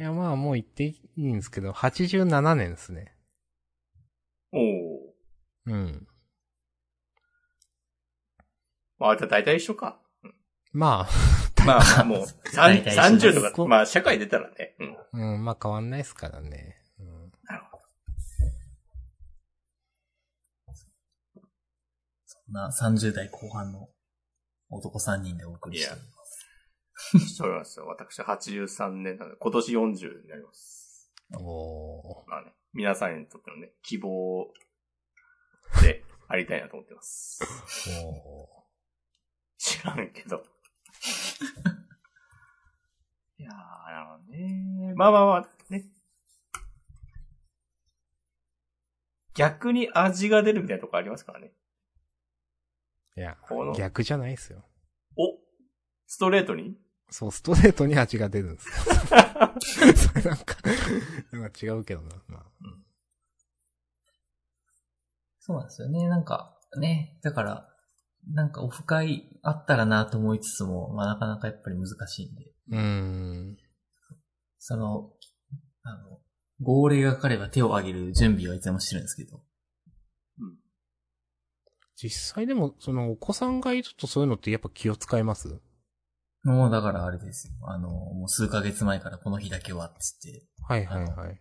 いや、まあもう言っていいんですけど、87年ですね。おお。うん。まあ、じゃあ大体一緒か。ままあ まあもう、さん大体一緒です30とか、まあ社会出たらね。うん。あ、うん、まあ変わんないですからね。うん。な30代後半の男3人でお送りしております。そうなんですよ。私83年なので、今年40になります。おー。まあね、皆さんにとってのね、希望でありたいなと思ってます。お知らんけど。いやー、なるほどね。まあまあまあ、ね。逆に味が出るみたいなとこありますからね。ーいや逆じゃないですよ。おストレートに？そう、ストレートに味が出るんですよ。それなんか、なんか違うけどな。まあ。そうなんですよね。なんか、ね、だから、なんかオフ会あったらなと思いつつも、まあなかなかやっぱり難しいんで、うーん。その、あの、号令がかかれば手を挙げる準備はいつでもしてるんですけど、実際でも、そのお子さんがいるとそういうのってやっぱ気を使います？もうだからあれですよ。あの、もう数ヶ月前からこの日だけはって言ってはいはいはい。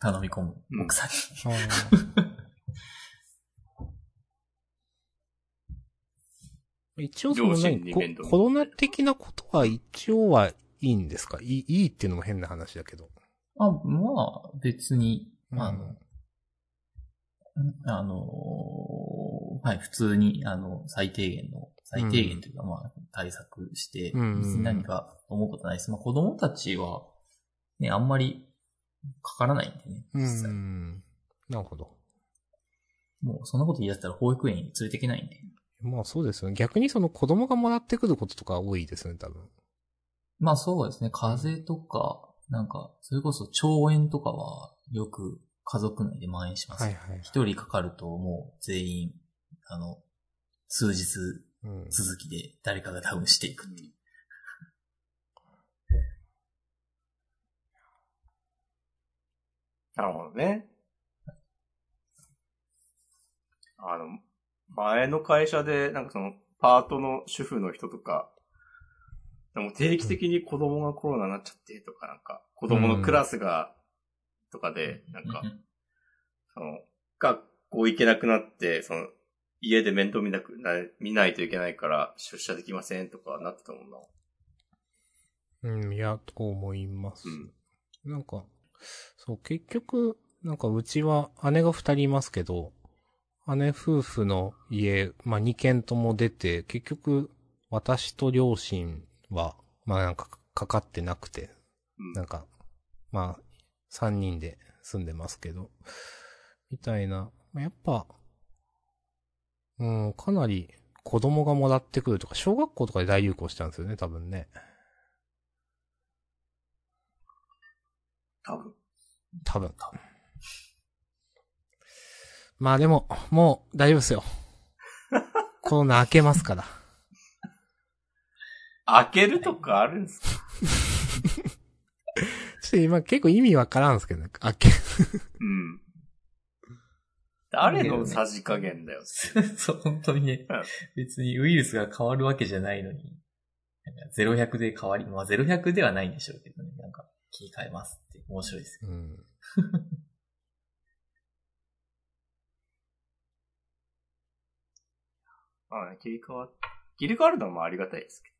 頼み込む奥さんに。一応その両親何こに面倒見てコロナ的なことは一応はいいんですか？いい、いいっていうのも変な話だけど。あ、まあ、別に、うんあの、はい、普通に、あの、最低限の、最低限というか、まあ、対策して、うん別に何か思うことないです。まあ、子供たちは、ね、あんまりかからないんでね、う実際。ん。なるほど。もう、そんなこと言い出したら保育園に連れていけないんで。まあそうですよね。逆にその子供がもらってくることとか多いですよね、多分。まあ、そうですね、風邪とか、なんか、それこそ腸炎とかは、よく家族内で蔓延します。はいはい。一人かかるともう全員、あの、数日うん。続きで誰かがダウンしていくっていう。なるほどね。あの、前の会社で、なんかその、パートの主婦の人とか、でも定期的に子供がコロナになっちゃってとか、なんか、子供のクラスが、とかで、なんか、その、学校行けなくなって、その、家で面倒見なくな、見ないといけないから出社できませんとかなってたもんな。うん、いや、と思います。うんなんか、そう、結局、なんかうちは姉が二人いますけど、姉夫婦の家、まあ二軒とも出て、結局、私と両親は、まあなんかかかってなくて、うんなんか、まあ、三人で住んでますけど、みたいな、まあやっぱ、うん、かなり子供がもらってくるとか、小学校とかで大流行したんですよね、多分ね。多分。多分。まあでも、もう大丈夫ですよ。コロナ明けますから。開けるとかあるんですか？ちょっと今結構意味わからんですけどね。明け、うん。誰のさじ加減だよ。そう、本当にねうん、別にウイルスが変わるわけじゃないのに、なんか0100で変わり、まあ0100ではないんでしょうけどね、なんか切り替えますって面白いですよ。うん。まあね、切り替わ、切り替わるのはまあありがたいですけ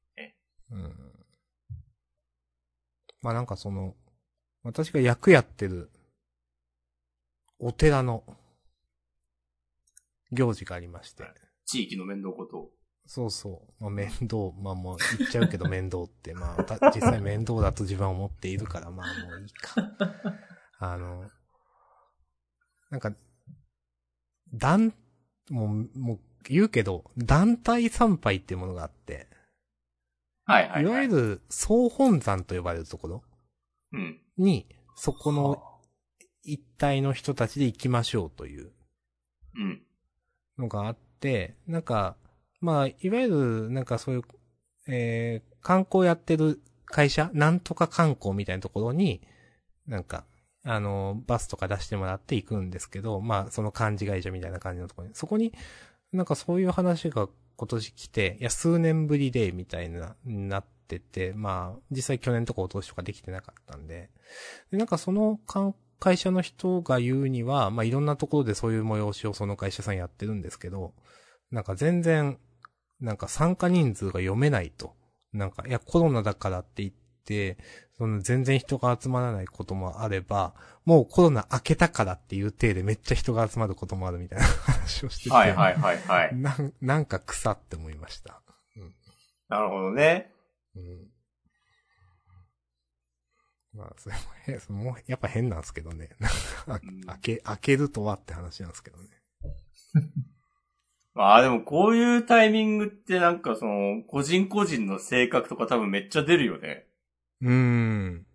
うん。まあなんかその、私が役やってる、お寺の、行事がありまして。地域の面倒ことを。そうそう。まあ、面倒。まあもう言っちゃうけど 面倒って、まあた実際面倒だと自分は思っているから、まあもういいか。あの、なんか、団、もう、もう言うけど、団体参拝っていうものがあって、はいはいい、はい。わゆる総本山と呼ばれるところうん。に、そこの一体の人たちで行きましょうという。うん。のがあって、なんか、まあ、いわゆる、なんかそういう、えー、観光やってる会社、なんとか観光みたいなところに、なんか、あの、バスとか出してもらって行くんですけど、まあ、その漢字会社みたいな感じのところに、そこに、なんかそういう話が今年来て、いや、数年ぶりで、みたいな、なってて、まあ、実際去年とかお通しとかできてなかったんで、で、なんかその観会社の人が言うには、まあ、いろんなところでそういう催しをその会社さんやってるんですけど、なんか全然、なんか参加人数が読めないと。なんか、いや、コロナだからって言って、その全然人が集まらないこともあれば、もうコロナ明けたからっていう体でめっちゃ人が集まることもあるみたいな 話をしてて。はいはいはいはい。なん、なんか草って思いました。なるほどね。うん。まあ、それもへ、それもやっぱ変なんですけどね。開け、開けるとはって話なんですけどね。まあでもこういうタイミングってなんかその、個人個人の性格とか多分めっちゃ出るよね。うーん。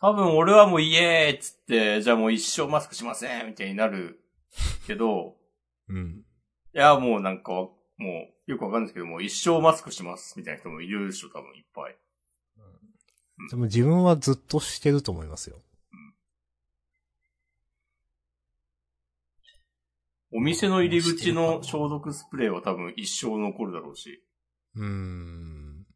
多分俺はもうイエーイっつって、じゃあもう一生マスクしませんみたいになるけど、うん。いやもうなんか、もうよくわかんないですけど、もう一生マスクしますみたいな人もいるでしょ、多分いっぱい。でも自分はずっとしてると思いますよ。お店の入り口の消毒スプレーは多分一生残るだろうし。うーん。うん。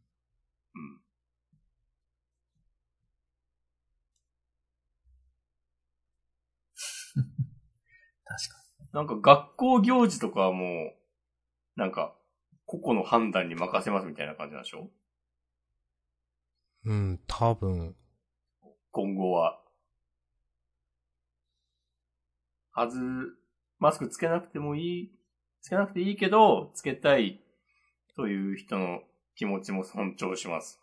確かなんか学校行事とかはもう、なんか、個々の判断に任せますみたいな感じなんでしょ？うん、多分。今後は。はず、マスクつけなくてもいい、つけなくていいけど、つけたいという人の気持ちも尊重します。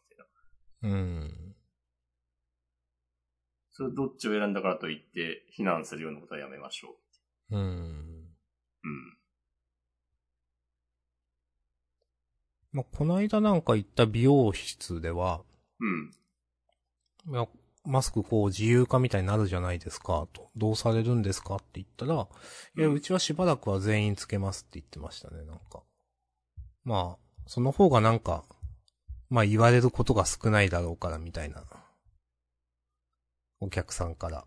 うん。それどっちを選んだからといって、非難するようなことはやめましょう。うん。まあ、この間なんか行った美容室では、うん。いや、マスクこう自由化みたいになるじゃないですか、と。どうされるんですかって言ったら、いや、うんうちはしばらくは全員つけますって言ってましたね、なんか。まあ、その方がなんか、まあ言われることが少ないだろうからみたいな。お客さんから。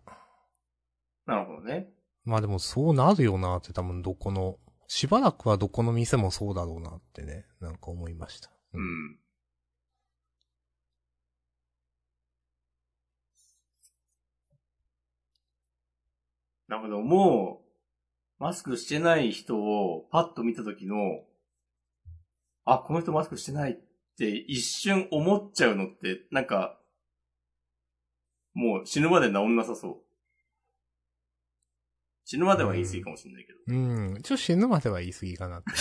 なるほどね。まあでもそうなるよなって多分どこの、しばらくはどこの店もそうだろうなってね、なんか思いました。う。ん。なんかでももう、マスクしてない人をパッと見た時の、あ、この人マスクしてないって一瞬思っちゃうのって、なんか、もう死ぬまで治んなさそう。死ぬまでは言い過ぎかもしれないけど。うん。ちょっと死ぬまでは言い過ぎかなって。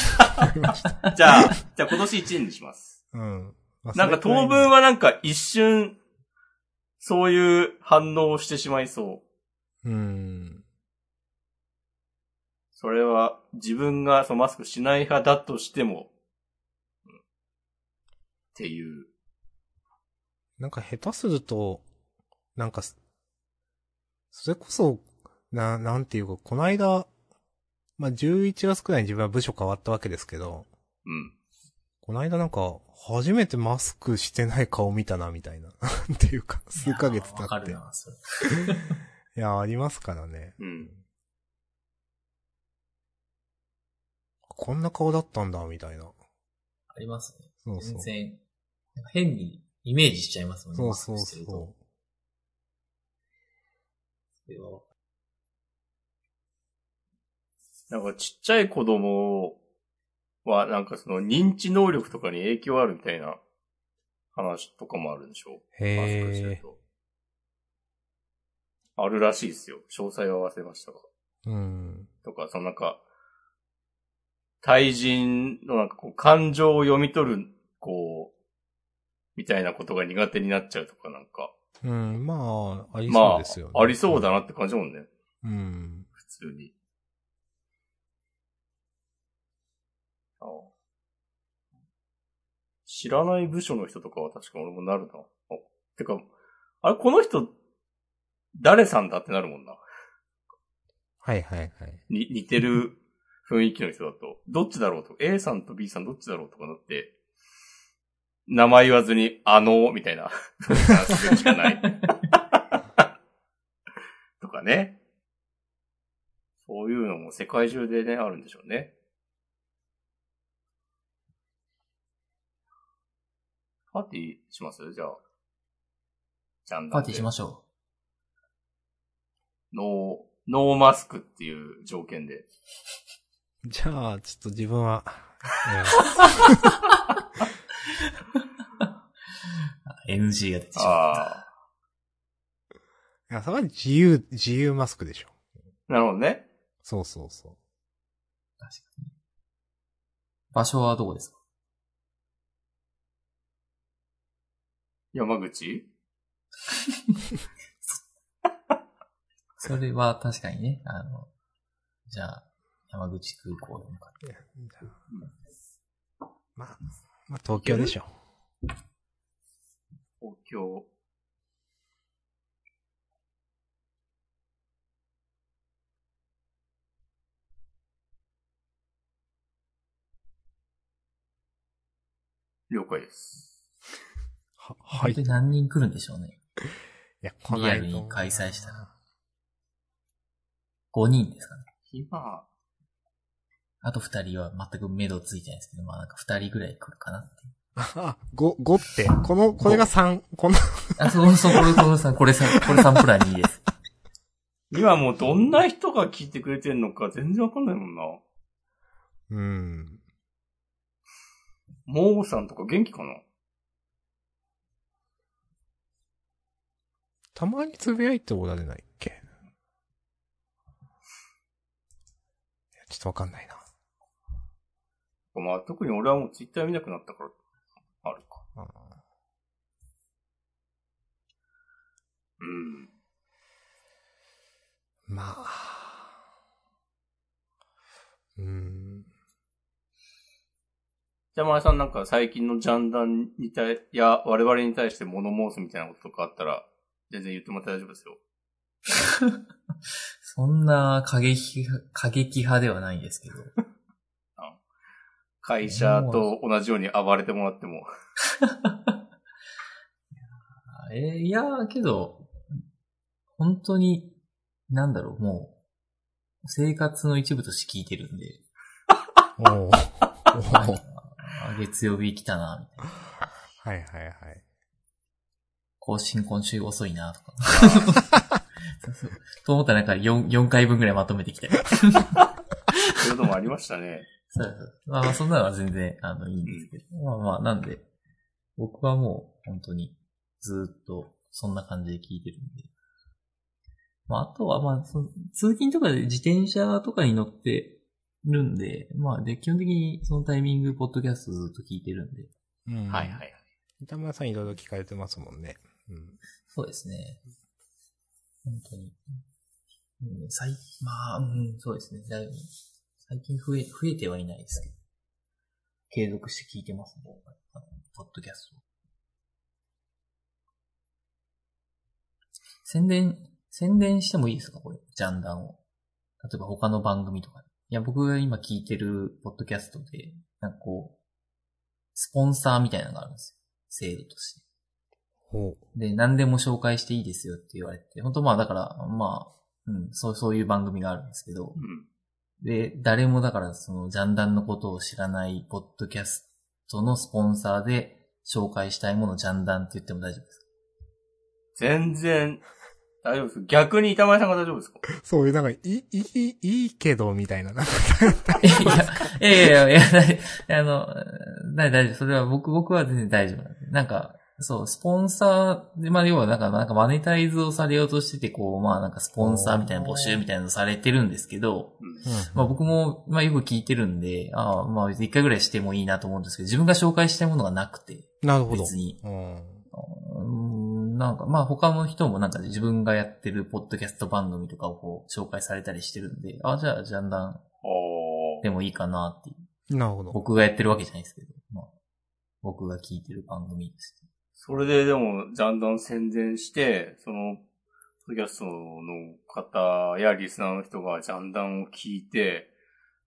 じゃあ、じゃあ今年1年にします。うん。まあなんか当分はなんか一瞬、そういう反応をしてしまいそう。うん。それは自分がそのマスクしない派だとしても、うんっていう。なんか下手すると、なんかす、それこそ、な、なんていうか、この間、まあ、11月くらいに自分は部署変わったわけですけど、うん。この間なんか、初めてマスクしてない顔見たな、みたいな。っていうか、に。数ヶ月経って。いるな、それ。や、ありますからね。うん。こんな顔だったんだ、みたいな。ありますね。そうそう全。然、変にイメージしちゃいますもんね。そうそうマスクしてるとそそれはなんかちっちゃい子供はなんかその認知能力とかに影響あるみたいな話とかもあるんでしょう。へえ。ると。あるらしいですよ。詳細は忘れましたが。うん。とか、そのなんか、対人のなんかこう感情を読み取る、こう、みたいなことが苦手になっちゃうとかなんか。うん、まあ、ありまあそうですよね。、ありそうだなって感じだもんね。うん。普通に。ああ知らない部署の人とかは確か俺もなるな。あてか、あれ、この人、誰さんだってなるもんな。はいはいはい。に、似てる雰囲気の人だと、どっちだろうと、A さんと B さんどっちだろうとかなって、名前言わずに、あの、みたいな、話するしかない。とかね。そういうのも世界中でね、あるんでしょうね。パーティーします？じゃあ。ジャンダ。パーティーしましょノー、ノーマスクっていう条件で。じゃあ、ちょっと自分は。NG が出てしまった。ああ。いや、それは自由、自由マスクでしょ。なるほどね。そうそうそう。確かに。場所はどこですか？山口？それは確かにね、あの、じゃあ、山口空港で向かって。まあ、まあ、東京でしょ。東京。了解です。は、はい。本当に何人来るんでしょうね。いや、来ないとリアルに開催したら。5人ですかね。今、あと2人は全く目処ついてないですけど、まあなんか2人ぐらい来るかなっていう。あ、5、5って、この、これが3、この、あ、そうそう、これ、これさ、これさ、これサンプラー2です。今もうどんな人が聞いてくれてんのか全然わかんないもんな。うん。モーさんとか元気かなたまにつぶやいておられないっけ？いやちょっとわかんないな。まあ特に俺はもうツイッター見なくなったから、あるか。あうん。まあ。うん。じゃあ前さんなんか最近のジャンダンに対、いや、我々に対して物申すみたいなこととかあったら、全然言ってもらって大丈夫ですよ。そんな過激派、過激派ではないんですけど。会社と同じように暴れてもらっても。えーいやー、けど、本当に、なんだろう、もう、生活の一部として聞いてるんで、おーお月曜日来たな、みたいな。はいはいはい。更新今週遅いな、とか。そうそうと思ったらなんか 4, 4回分ぐらいまとめてきたり。そういうのもありましたね。そうそうまあまあ、そんなのは全然、あの、いいんですけど。まあまあ、なんで、僕はもう、本当に、ずーっと、そんな感じで聞いてるんで。まあ、あとは、まあ、その通勤とかで自転車とかに乗ってるんで、まあ、で、基本的にそのタイミング、ポッドキャストずっと聞いてるんで。うん。はいはい。板村さんいろいろ聞かれてますもんね。うん。そうですね。本当に。うん、最、まあ、うん、そうですね。だいぶ最近増え、増えてはいないですけど。継続して聞いてますね。あのポッドキャスト。宣伝、宣伝してもいいですか？これ。ジャンダンを。例えば他の番組とか。いや、僕が今聞いてるポッドキャストで、なんかこう、スポンサーみたいなのがあるんですよ。制度として。ほう。で、何でも紹介していいですよって言われて、本当まあだから、まあ、うん、そう、そういう番組があるんですけど、うん。で、誰もだからそのジャンダンのことを知らないポッドキャストのスポンサーで紹介したいものをジャンダンって言っても大丈夫です全然、大丈夫です。逆に板前さんが大丈夫ですか？そういう、なんか、いい、いい、いいけど、みたいな。なんかかいや、いやいやいや、あの、大大丈夫。それは僕、僕は全然大丈夫なんで。なんか、そう、スポンサーで、まあ、要はなんか、なんかマネタイズをされようとしてて、こう、まあなんかスポンサーみたいな募集みたいなのされてるんですけど、うん。まあ僕も、まあよく聞いてるんで、ああ、まあ一回ぐらいしてもいいなと思うんですけど、自分が紹介したいものがなくて、なるほど。別に。うん。うーんなんか、まあ他の人もなんか自分がやってるポッドキャスト番組とかをこう紹介されたりしてるんで、あじゃあジャンダンおーでもいいかなっていう。なるほど。僕がやってるわけじゃないですけど、まあ僕が聞いてる番組です。それででも、ジャンダン宣伝して、その、ポッドキャストの方やリスナーの人がジャンダンを聞いて、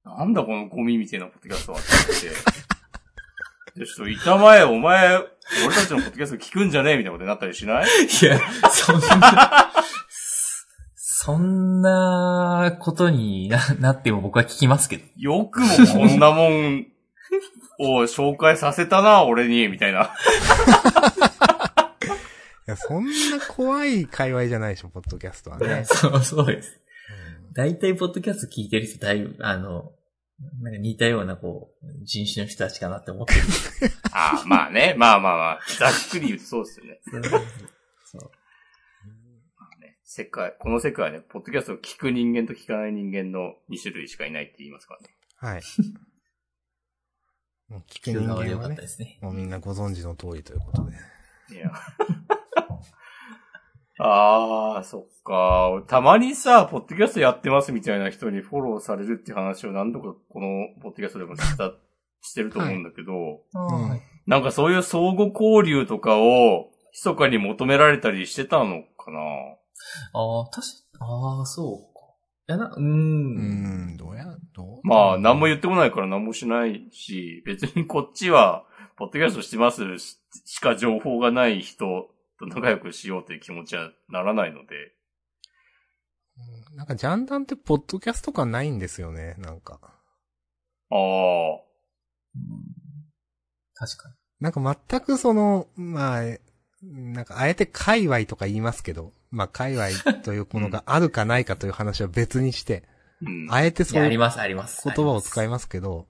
なんだこのゴミみたいなポッドキャストはって言って、で、ちょっと板前、お前、俺たちのポッドキャスト聞くんじゃねえみたいなことになったりしない？いや、そんな、そんなことにななっても僕は聞きますけど。よくもこんなもん を紹介させたな、俺に、みたいな。いや、そんな怖い界隈じゃないでしょ、ポッドキャストはね。そう、そうです。うん大体、ポッドキャスト聞いてる人、だいぶ、あの、なんか似たような、こう、人種の人たちかなって思ってる。ああ、まあね。まあまあまあ。ざっくり言うとそうですよね。そう。ね世界、この世界はね、ポッドキャストを聞く人間と聞かない人間の2種類しかいないって言いますからね。はい。もう聞く聞人間く側でよかはね、ったですね。もうみんなご存知の通りということで。いや。ああ、そっか。たまにさ、ポッドキャストやってますみたいな人にフォローされるっていう話を何度かこのポッドキャストでもした、してると思うんだけど、うんはいなんかそういう相互交流とかを、密かに求められたりしてたのかな？ああ、確かああ、そうやな、うー。うんん、どうや、どう？まあ、何も言ってこないから何もしないし、別にこっちは、ポッドキャストしてますししか情報がない人と仲良くしようという気持ちはならないので。うんなんか、ジャンダンってポッドキャスト感ないんですよね、なんか。ああ。うん確かに。なんか全くその、まあ、えなんかあえて界隈とか言いますけど、まあ界隈というものがあるかないかという話は別にして、うん。あえてそうい。言葉を使いまますけど、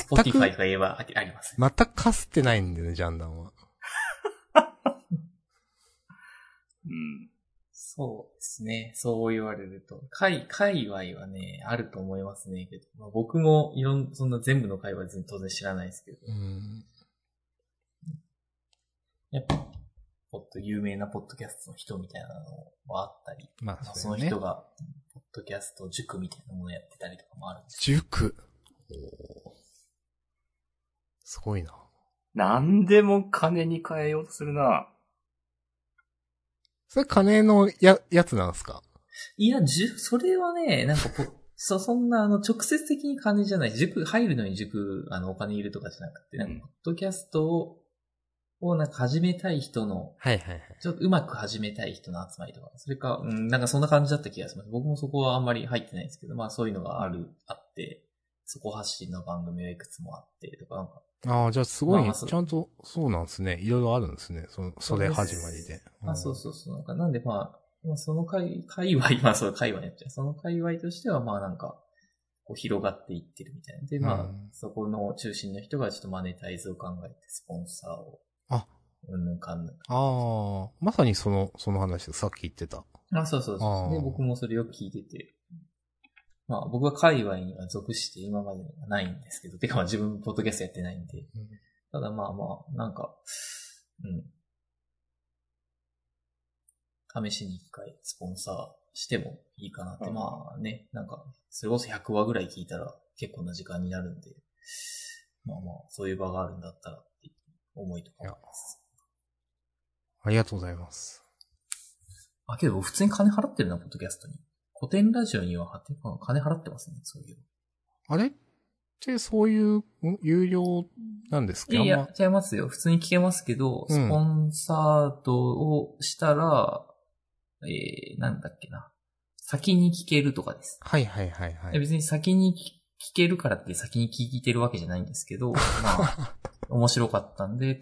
す。全く、が言えばああります。全くかすってないんでね、ジャンダンは。うん。そうですね。そう言われると。界、界隈はね、あると思いますね。けどまあ、僕もいろん、そんな全部の界隈は全然当然知らないですけど。うん。やっぱ、もっと有名なポッドキャストの人みたいなのはあったり、まあまあ、そねの人が、ポッドキャスト塾みたいなものやってたりとかもあるんです塾？すごいな。何でも金に変えようとするな。それ金のや、やつなんですか？いや、じゅ、それはね、なんかこう、そ、そんな、あの、直接的に金じゃない。塾、入るのに塾、あの、お金いるとかじゃなくて、なんか、ポッドキャストを、をなんか始めたい人の、はいはいはい。ちょっとうまく始めたい人の集まりとか、それか、うん、なんかそんな感じだった気がします。僕もそこはあんまり入ってないんですけど、まあそういうのがある、あって、そこ発信の番組はいくつもあって、とか、なんか、ああ、じゃあすごい、まあちゃんと、そうなんですね。いろいろあるんですね。その、それ始まりで。あ、そうそうそう。なんか、なんでまあ、まあ、その界、界隈、まあそう、界隈やっちゃう。その界隈としては、まあなんか、こう広がっていってるみたいな。で、まあ、うんそこの中心の人がちょっとマネタイズを考えて、スポンサーを。あ、うんぬんかんぬん。ああ、まさにその、その話でさっき言ってた。あ、そうそうそう。で、僕もそれよく聞いてて。まあ、僕は界隈には属して今まではないんですけど、てかまあ自分ポッドキャストやってないんで。うんただまあまあ、なんか、うん。試しに一回スポンサーしてもいいかなって。うんまあね、なんか、それこそ100話ぐらい聞いたら結構な時間になるんで、まあまあ、そういう場があるんだったら思いとかもあります。ありがとうございます。あ、けど普通に金払ってるな、ポッドキャストに。古典ラジオにはてか金払ってますね、そういう。あれってそういう、ん有料なんですか？いやいあんまや、違いますよ。普通に聞けますけど、うんスポンサードをしたら、えー、なんだっけな。先に聞けるとかです。はいはいはいはい別に先に聞聞けるからって先に聞いてるわけじゃないんですけど、まあ、面白かったんで、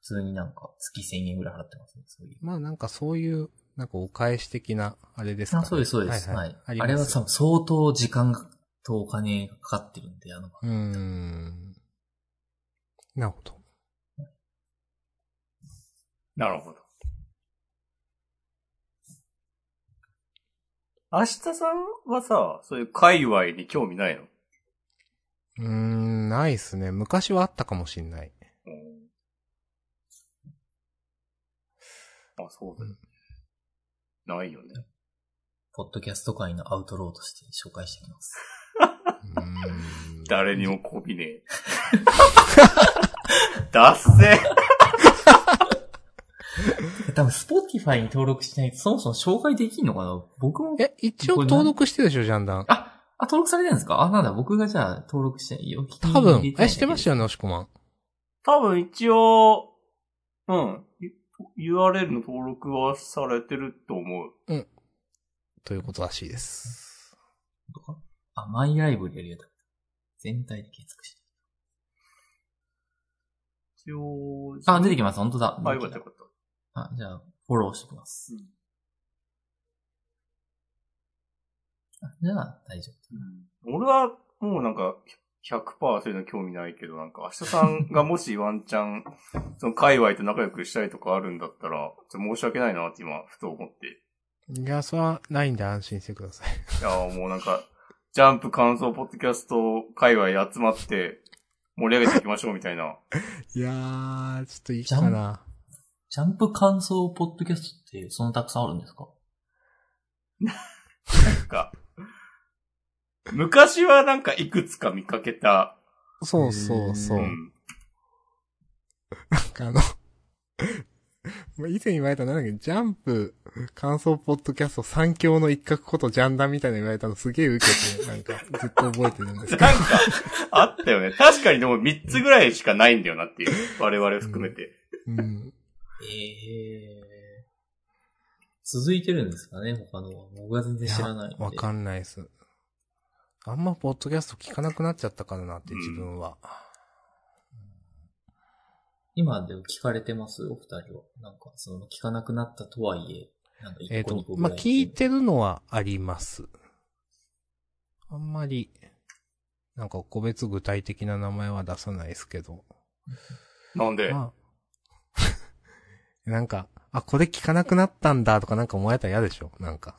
普通になんか月1000円ぐらい払ってますね、そういう。まあなんかそういう、なんかお返し的な、あれですか、ね、あそうです、そうです。はい。はい、ありますれはさ相当時間とお金がかかってるんで、あの、うーん。なるほど。なるほど。明日さんはさ、そういう界隈に興味ないの？うーん、ないっすね。昔はあったかもしんない。あ、そうだよ。ないよね。ポッドキャスト界のアウトローとして紹介していきます。うーん 誰にもこびねえ。だっせ 多分、 Spotify に登録しないと、そもそも紹介できんのかな？僕も。え、一応登録してるでしょ、ジャンダン。あ、あ、登録されてるんですか？あ、なんだ、僕がじゃあ登録して、よき多分、え、知ってましたよね、しこまさん。多分一応、うん。URL の登録はされてると思う。ということらしいです。あ、マイライブリやるやつ。全体で検索して。一応、あ、出てきます、本当だ。あ、よかったよかった。あ、じゃあ、フォローしておきます。あじゃあ、大丈俺はもうなんか100%そういうの興味ないけど、なんか明日さんがもしワンチャン、その界隈と仲良くしたいとかあるんだったら、ちょっと申し訳ないなって今、ふと思って。いや、それはないんで安心してください。いや、もうなんか、ジャンプ感想ポッドキャスト界隈集まって、盛り上げていきましょうみたいな。いやー、ちょっといいかな。夫。ジャンプ感想ポッドキャストってそんなたくさんあるんですか？なんか、昔はなんかいくつか見かけた。そうそうそうう。ん。なんかあの、まあ以前言われたなんだっけ、ジャンプ、感想ポッドキャスト三強の一角ことジャンダンみたいなの言われたのすげえ受けて、なんかずっと覚えてるんですけど。なんか、あったよね。確かにでも3つぐらいしかないんだよなっていう。我々含めて。うん。ええ続いてるんですかね他のは。僕は全然知らないんで。わかんないです。あんまポッドキャスト聞かなくなっちゃったからなって、自分は。今でも聞かれてます？お二人は。なんか、その、聞かなくなったとはいえ、なんかえっ、1個2と、まあ。聞いてるのはあります。あんまり、なんか個別具体的な名前は出さないですけど。なんで、まあ、なんか、あ、これ聞かなくなったんだとかなんか思われたら嫌でしょ？なんか。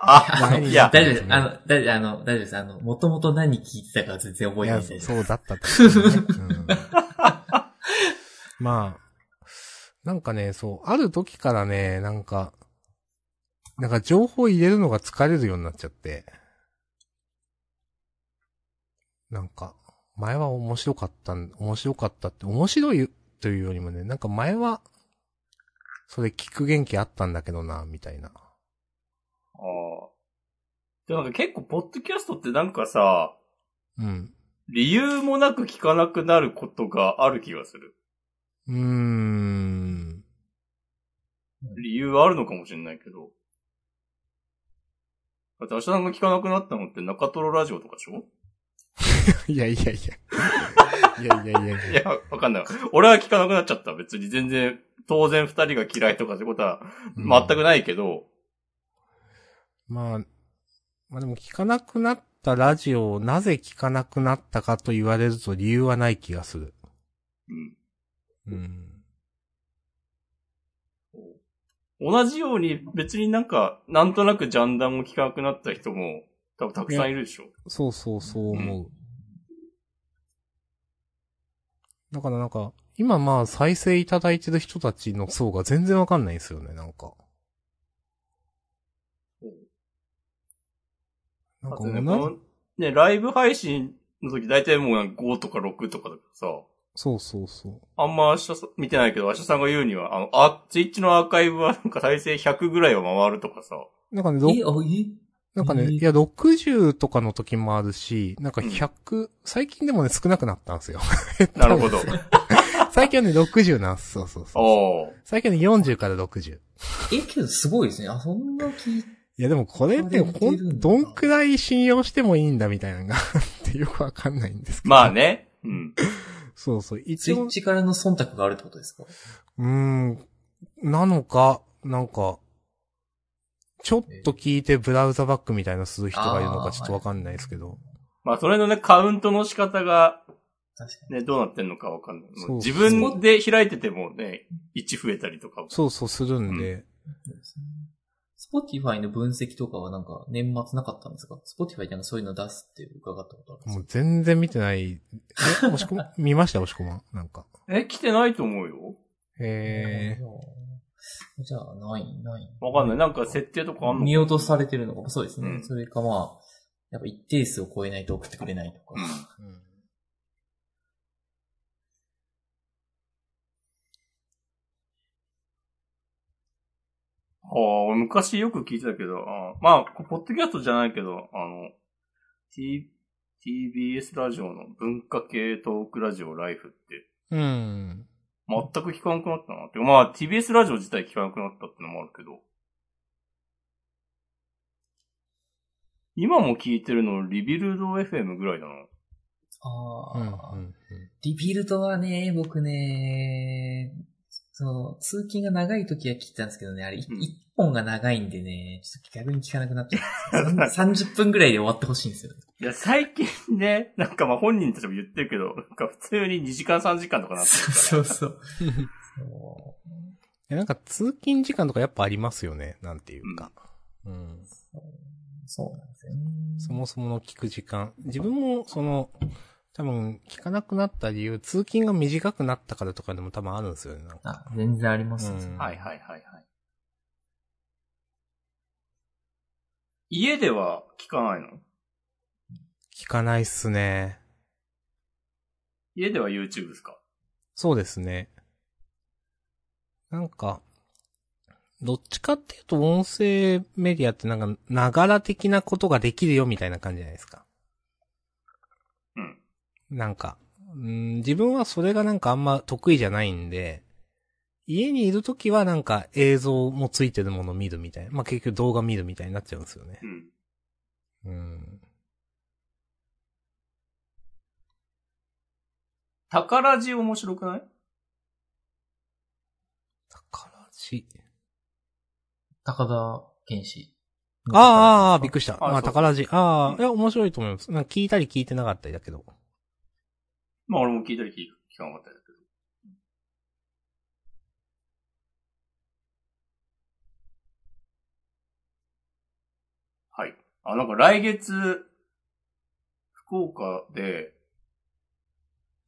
あ、いや、大丈夫です。あの、大丈夫、あの、大丈夫です。あの、もともと何聞いてたかは全然覚えてないです。そうだったと思うね、うんまあ、なんかね、そう、ある時からね、なんか、なんか情報入れるのが疲れるようになっちゃって。なんか、前は面白かったん、面白かったって、面白いというよりもね、なんか前は、それ聞く元気あったんだけどな、みたいな。ああ。でもなんか結構、ポッドキャストってなんかさ、うん。理由もなく聞かなくなることがある気がする。うーん。理由はあるのかもしれないけど。だって、明日さんが聞かなくなったのって中トロラジオとかでしょ？いやいやいや。いやいやいやいやいや、わかんない。俺は聞かなくなっちゃった。別に全然、当然二人が嫌いとかそういうことは全くないけど、まあ、まあでも聞かなくなったラジオをなぜ聞かなくなったかと言われると理由はない気がする。うんうん。同じように別になんか、なんとなくジャンダンも聞かなくなった人も多分たくさんいるでしょ。そうそうそう思う。だからなんか、今まあ再生いただいてる人たちの層が全然わかんないんですよね、なんか。なんかね、このね、ライブ配信の時大体もうなんか5とか6とかだからさ、そうそうそう。あんま明日さ見てないけど、明日さんが言うには、あの、あ、ツイッチのアーカイブはなんか再生100ぐらいは回るとかさ、なんかね、ろえ、あ、えなんかね、えーいや、60とかの時もあるし、なんか100、最近でもね、少なくなったんですよ。なるほど。最近はね、60なんです。そうそうそう。最近はね、40から60。え、けどすごいですね。あ、そんな聞いいや、でもこれって、ほん、どんくらい信用してもいいんだみたいなのがあ ってよくわかんないんですけど。まあ。ね。うん。そうそう。ツ一応イッ、チからの忖度があるってことですか？うーん、なのか、なんか、ちょっと聞いてブラウザバックみたいなする人がいるのかちょっとわかんないですけど。まあ、それのね、カウントの仕方が。ね、どうなってんのかわかんない。そう自分で開いててもね、1増えたりとか。そうそうするんで、 Spotifyァイの分析とかはなんか年末なかったんですか？ Spotify ってなんかそういうの出すって伺ったことあるんですもう全然見てない。え、押し込ま、見ました？押し込まなんか。え、来てないと思うよ。へえ。じゃあ、ない、ない。わかんない。なんか設定とかあんの見落とされてるのか、そうですね。うんそれかまあ、やっぱ一定数を超えないと送ってくれないとか。うん。うんああ、俺昔よく聞いてたけど、あーまあ、ポッドキャストじゃないけど、あの、T、TBS ラジオの文化系トークラジオ Life って、うん。全く聞かなくなったなって。まあ、TBS ラジオ自体聞かなくなったってのもあるけど。今も聞いてるのリビルド FM ぐらいだな。あうん。あ、うん。 Rebuild はね、僕ね、その、通勤が長い時は聞いたんですけどね、あれ、一うん本が長いんでね、ちょっと逆に聞かなくなっちゃう。30分ぐらいで終わってほしいんですよ。いや、最近ね、なんかまあ本人たちも言ってるけど、なんか普通に2時間3時間とかなってるから。そうそう。なんか通勤時間とかやっぱありますよね。なんていうか。うん。うそうなんですよね。そもそもの聞く時間。自分も、その、多分、聞かなくなった理由、通勤が短くなったからとかでも多分あるんですよね。あ、全然ありますよ、うんはいはいはいはい。家では聞かないの？聞かないっすね。家では YouTube ですか？そうですね。なんか、どっちかっていうと音声メディアってなんか、ながら的なことができるよみたいな感じじゃないですか。うん。なんか、うん、自分はそれがなんかあんま得意じゃないんで、家にいるときはなんか映像もついてるものを見るみたいな。まあ、結局動画見るみたいになっちゃうんですよねう。ん。うん。宝地面白くない？宝地？高田健志。ああああ、びっくりした。まあ、あ宝地。ああ、うんいや、面白いと思います。なんか聞いたり聞いてなかったりだけど。まあ俺も聞いたり聞聞かなかったりだけど。はい。あ、なんか来月、福岡で、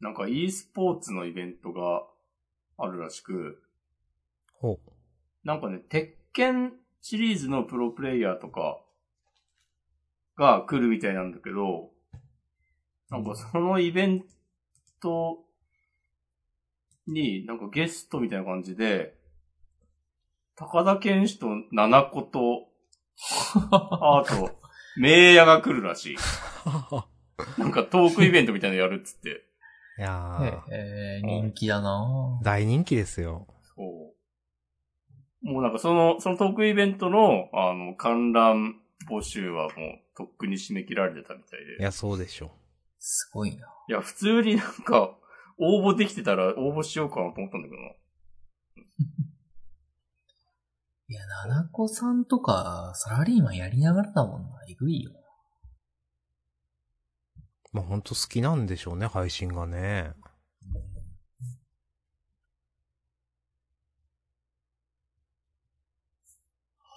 なんか e スポーツのイベントがあるらしく、ほう。なんかね、鉄拳シリーズのプロプレイヤーとかが来るみたいなんだけど、なんかそのイベントに、なんかゲストみたいな感じで、高田健志と七子と、あと、名屋が来るらしい。なんかトークイベントみたいなのやるっつって。いやー、えー、人気だなぁ大人気ですよ。そう。もうなんかその、そのトークイベントの、あの、観覧募集はもう、とっくに締め切られてたみたいで。いや、そうでしょすごいな。いや、普通になんか、応募できてたら応募しようかなと思ったんだけどな。いや、七子さんとか、サラリーマンやりながらだもんな。えぐいよ。まあ、ほんと好きなんでしょうね、配信がね。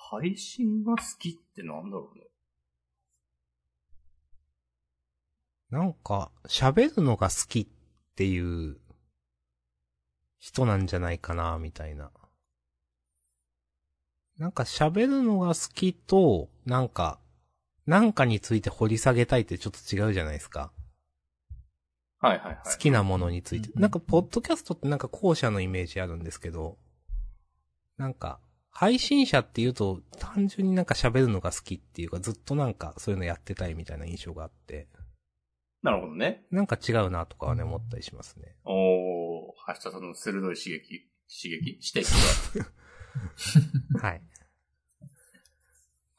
配信が好きってなんだろうね。なんか、喋るのが好きっていう人なんじゃないかな、みたいな。なんか喋るのが好きと、なんか、なんかについて掘り下げたいってちょっと違うじゃないですか。はいはいはい。好きなものについて。うんなんか、ポッドキャストってなんか後者のイメージあるんですけど、なんか、配信者っていうと、単純になんか喋るのが好きっていうか、ずっとなんかそういうのやってたいみたいな印象があって、なるほどね。なんか違うなとかはね、思ったりしますね。おー、明日さんの鋭い刺激、刺激指摘が。はい。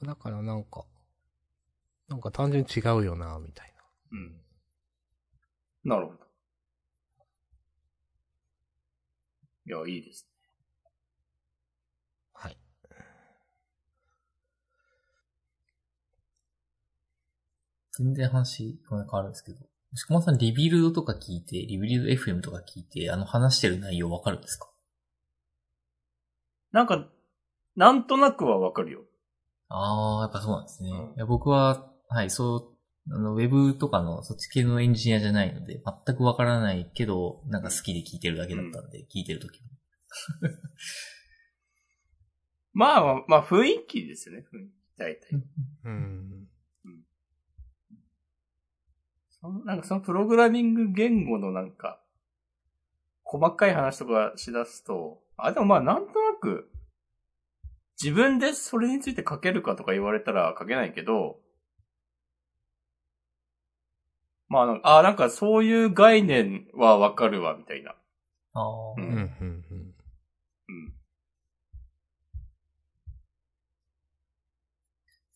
だからなんか、なんか単純に違うよな、みたいうん。なるほど。いや、いいですね。な。はい。全然話、こんな変わるんですけど。しこまさん、 Rebuild とか聞いて、 Rebuild FM とか聞いて、あの話してる内容わかるんですか？なんか、なんとなくはわかるよ。あー、やっぱそうなんですね。うんいや僕は、はい、そう、あの、ウェブとかのそっち系のエンジニアじゃないので、全くわからないけど、なんか好きで聞いてるだけだったんで、聞いてるときも。まあ、まあ、雰囲気ですよね、雰囲気。大体。うん。そのなんかそのプログラミング言語のなんか、細かい話とかしだすと、あ、でもまあなんとなく、自分でそれについて書けるかとか言われたら書けないけど、まあなんか、あ、なんかそういう概念はわかるわ、みたいな。あー、ううん、うん、うん。うん。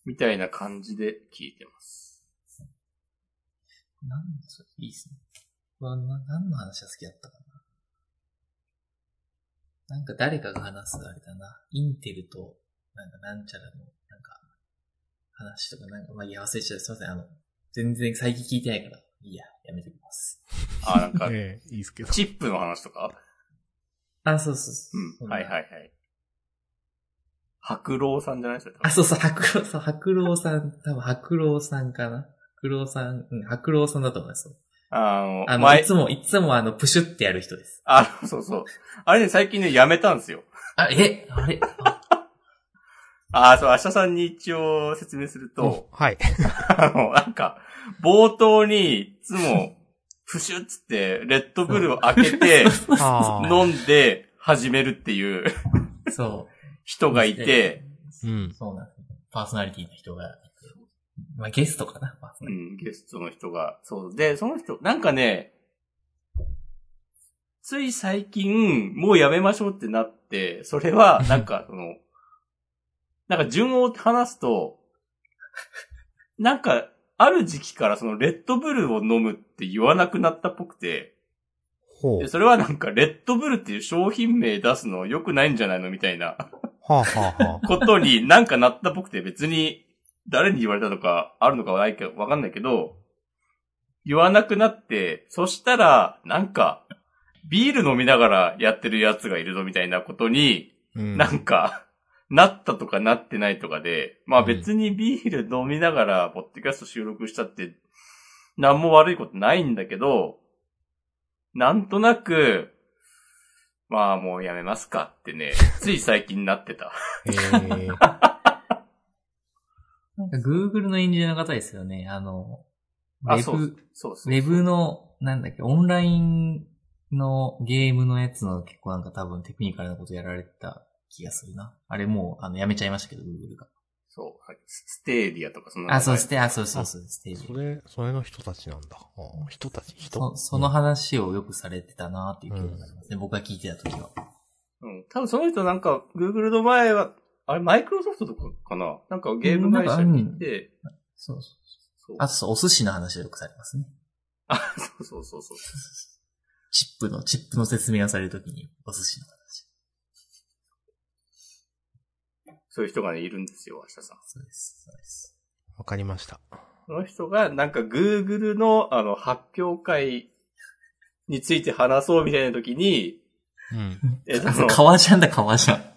みたいな感じで聞いてます。なんそれいいっすね。これはな何の話が好きだったかなんか誰かが話すあれだな。インテルと、なんかなんちゃらの、なんか、話とかなんか、まあ、いや、忘れちゃう。すいません。あの、全然最近聞いてないから。いいや、やめときます。あ、なんか、ええいいですけど。チップの話とか？あ、そうそうそう。うん。はいはいはい。白老さんじゃないですかあ、そうそう、白老さん、白老さん、多分白老さんかな。白老さん、うん、白老さんだと思います。あの、あの、前いつも、いつもあの、プシュってやる人です。あ、そうそう。あれね、最近ね、やめたんですよ。あ、え、あれ？ああ、そう、明日さんに一応説明すると、はい。あの、なんか、冒頭に、いつも、プシュッつって、レッドブルを開けて、ああ。飲んで始めるっていうそう。人がいて、うん。そうなんですよ。パーソナリティの人が。まあ、ゲストかな、パーソナリうん、ゲストの人が、そう。で、その人、なんかね、つい最近、もうやめましょうってなって、それは、なんか、その、なんか順を話すと、なんか、ある時期からそのレッドブルを飲むって言わなくなったっぽくて、ほう。で。それはなんか、レッドブルっていう商品名出すの良くないんじゃないのみたいな。はあ、はあはあ、ことになんかなったっぽくて別に誰に言われたとかあるのかはないけど、わかんないけど、言わなくなって、そしたら、なんか、ビール飲みながらやってるやつがいるぞみたいなことに、うん。なんか、なったとかなってないとかで、まあ別にビール飲みながら、ポッドキャスト収録したって、なんも悪いことないんだけど、なんとなく、まあもうやめますかってね、つい最近なってた。ええなんか Google のエンジニアの方ですよね。あの、ウあ、ェそうブ、そうそう。ウェブの、なんだっけ、オンラインのゲームのやつの結構なんか多分テクニカルなことやられてた気がするな。あれもう、あの、やめちゃいましたけど、Google が。そう。はいステーディアとかそんなあ、そう、スステ、あ、そうそうそう、ステージそ。れ、それの人たちなんだ。ああ人たち人？そその話をよくされてたなっていう記憶がありますね。僕が聞いてた時は。うん。多分その人なんか、Google の前は、あれ、マイクロソフトとかかな？なんかゲーム会社に行って、そうそう。そう。あとそう、お寿司の話をよくされますね。あ、そうそうそうそう。チップの、チップの説明をされるときに、お寿司の話。そういう人がね、いるんですよ、明日さん。そうです、そうです。わかりました。その人が、なんか Google の、あの、発表会について話そうみたいな時に、うん。え、あ、そのそう、革ジャンだ、革ジャン。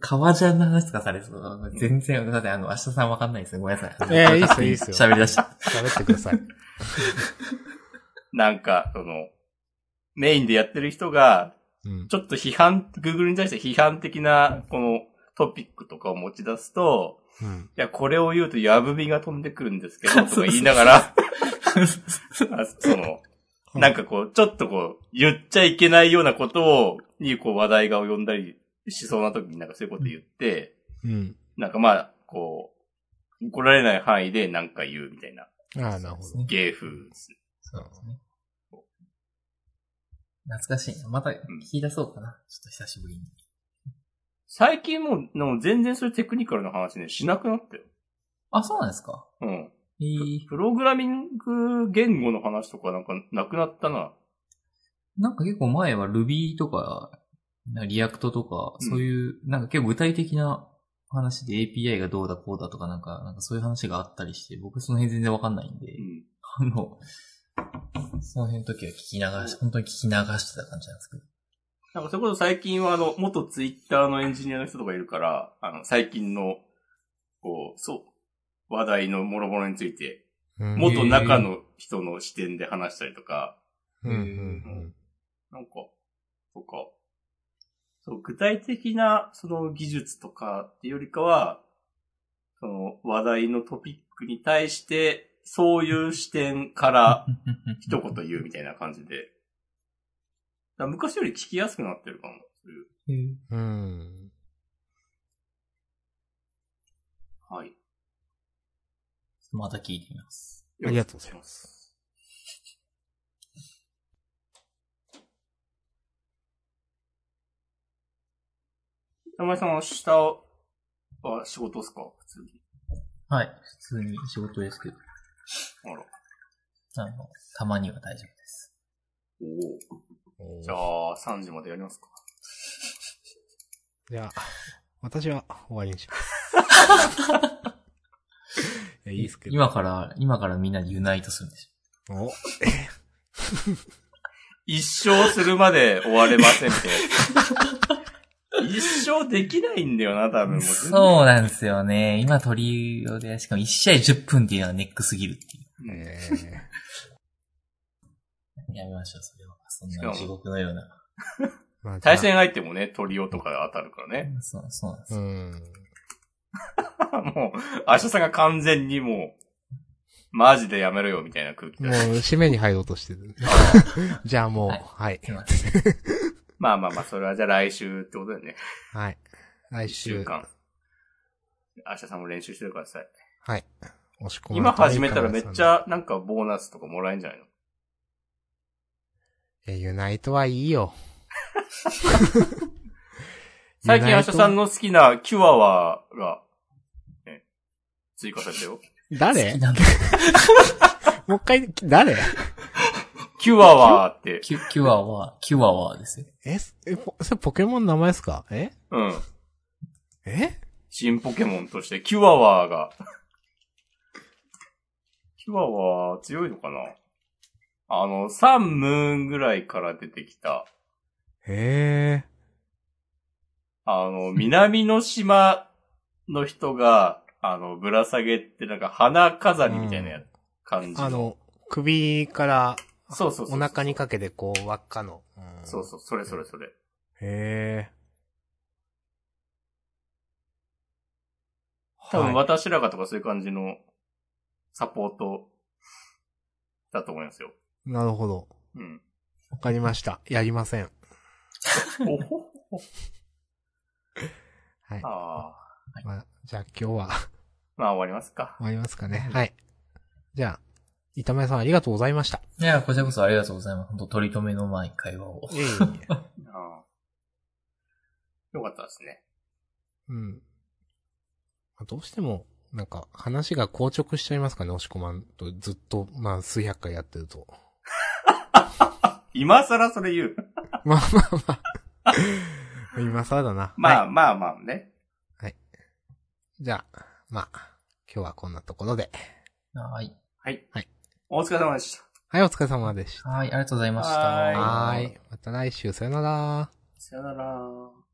革ジャンの話とかされそう。全然、だってあの、明日さんわかんないですね。ごめんなさい。ええいいっすよいいっすよ喋り出した。喋ってください。なんか、その、メインでやってる人が、うん。ちょっと批判、Google に対して批判的な、このトピックとかを持ち出すと、うん。いや、これを言うと、やぶみが飛んでくるんですけど、とか言いながら、あその、なんかこう、ちょっとこう、言っちゃいけないようなことを、にこう話題が及んだりしそうな時になんかそういうこと言って、うん。なんかまあ、こう、怒られない範囲でなんか言うみたいな、ああ、なるほど。芸風ですね。そうですね。懐かしいな。また聞き出そうかな。ちょっと久しぶりに。最近もう、もう全然そういうテクニカルな話ね、しなくなったよ。あ、そうなんですかうん。えー、プログラミング言語の話とかなんかなくなったな。なんか結構前は Ruby とか、 React とか、うん。そういう、なんか結構具体的な話で API がどうだこうだとかなんか、なんかそういう話があったりして、僕その辺全然わかんないんで、うん。あの、その辺の時は聞き流し、本当に聞き流してた感じなんですけど。なんかそれこそ最近はあの、元ツイッターのエンジニアの人とかいるから、あの、最近の、こう、そう、話題の諸々について、うん。元中の人の視点で話したりとか、うんうん。なんか、とか、そう、具体的なその技術とかっていうよりかは、その話題のトピックに対して、そういう視点から一言言うみたいな感じで。昔より聞きやすくなってるかも。そういうえーうん。うん。はい。また聞いてみます。ありがとうございます。山井さん明日は仕事ですか？普通に。はい。普通に仕事ですけど、あら。あの、たまには大丈夫です。おお。じゃあ、3時までやりますか。じゃあ、私は終わりにします。いや、いいっすけど。今から、今からみんなでユナイトするんですお、一生するまで終われませんって。一生できないんだよな、多分。そうなんですよね。今取りで、しかも1試合10分っていうのはネックすぎるっていうんえう。やめましょう、それは。そんな地獄のような。対戦相手もね、トリオとかで当たるからね。そう、そうなんですうよ。ん。もう、明日さんが完全にもう、マジでやめろよ、みたいな空気もう、だ。締めに入ろうとしてる。じゃあもう、はいはい。すいません。まあまあまあ、それはじゃあ来週ってことだよね。はい。来一週週。間。明日さんも練習してください。はい。押し込ま今れたら始めたらめっちゃ、なんかボーナスとかもらえるんじゃないの？いや、ユナイトはいいよ。最近、明日さんの好きなキュアワーが、ね、追加されたよ。誰？好きなんだ もう一回、誰？キュアワーって、キュキュアは、キュアはですよ。え、え、ポそれポケモンの名前ですか？え？うん。え？新ポケモンとして、キュアワーが。キュアワー強いのかな？あの、サンムーンぐらいから出てきた、へえ。あの、南の島の人が、あの、ぶら下げってなんか花飾りみたいなや感じあの、首からそうそうそう。お腹にかけてこう、輪っかの。うんそうそう、それそれそれ。へえ。多分はい私らがとかそういう感じのサポートだと思いますよ。なるほど。うん。わかりました。やりません。おほほ。はい。ああ。まあ、じゃあ今日はまあ終わりますか。終わりますかね。はい。じゃあ、板前さんありがとうございました。いや、こちらこそありがとうございます。本当取り留めのない会話を。いえいえ よかったですね。うん。まあどうしても、なんか、話が硬直しちゃいますかね、押し込まんと、ずっと、まあ、数百回やってると。今更それ言う。まあまあまあ。今更だな。まあはいまあまあね。じゃあ、まあ、今日はこんなところで。はい。はい。はい。お疲れ様でした。はい、お疲れ様でした。はい、ありがとうございました。はい。また来週、さよなら。さよなら。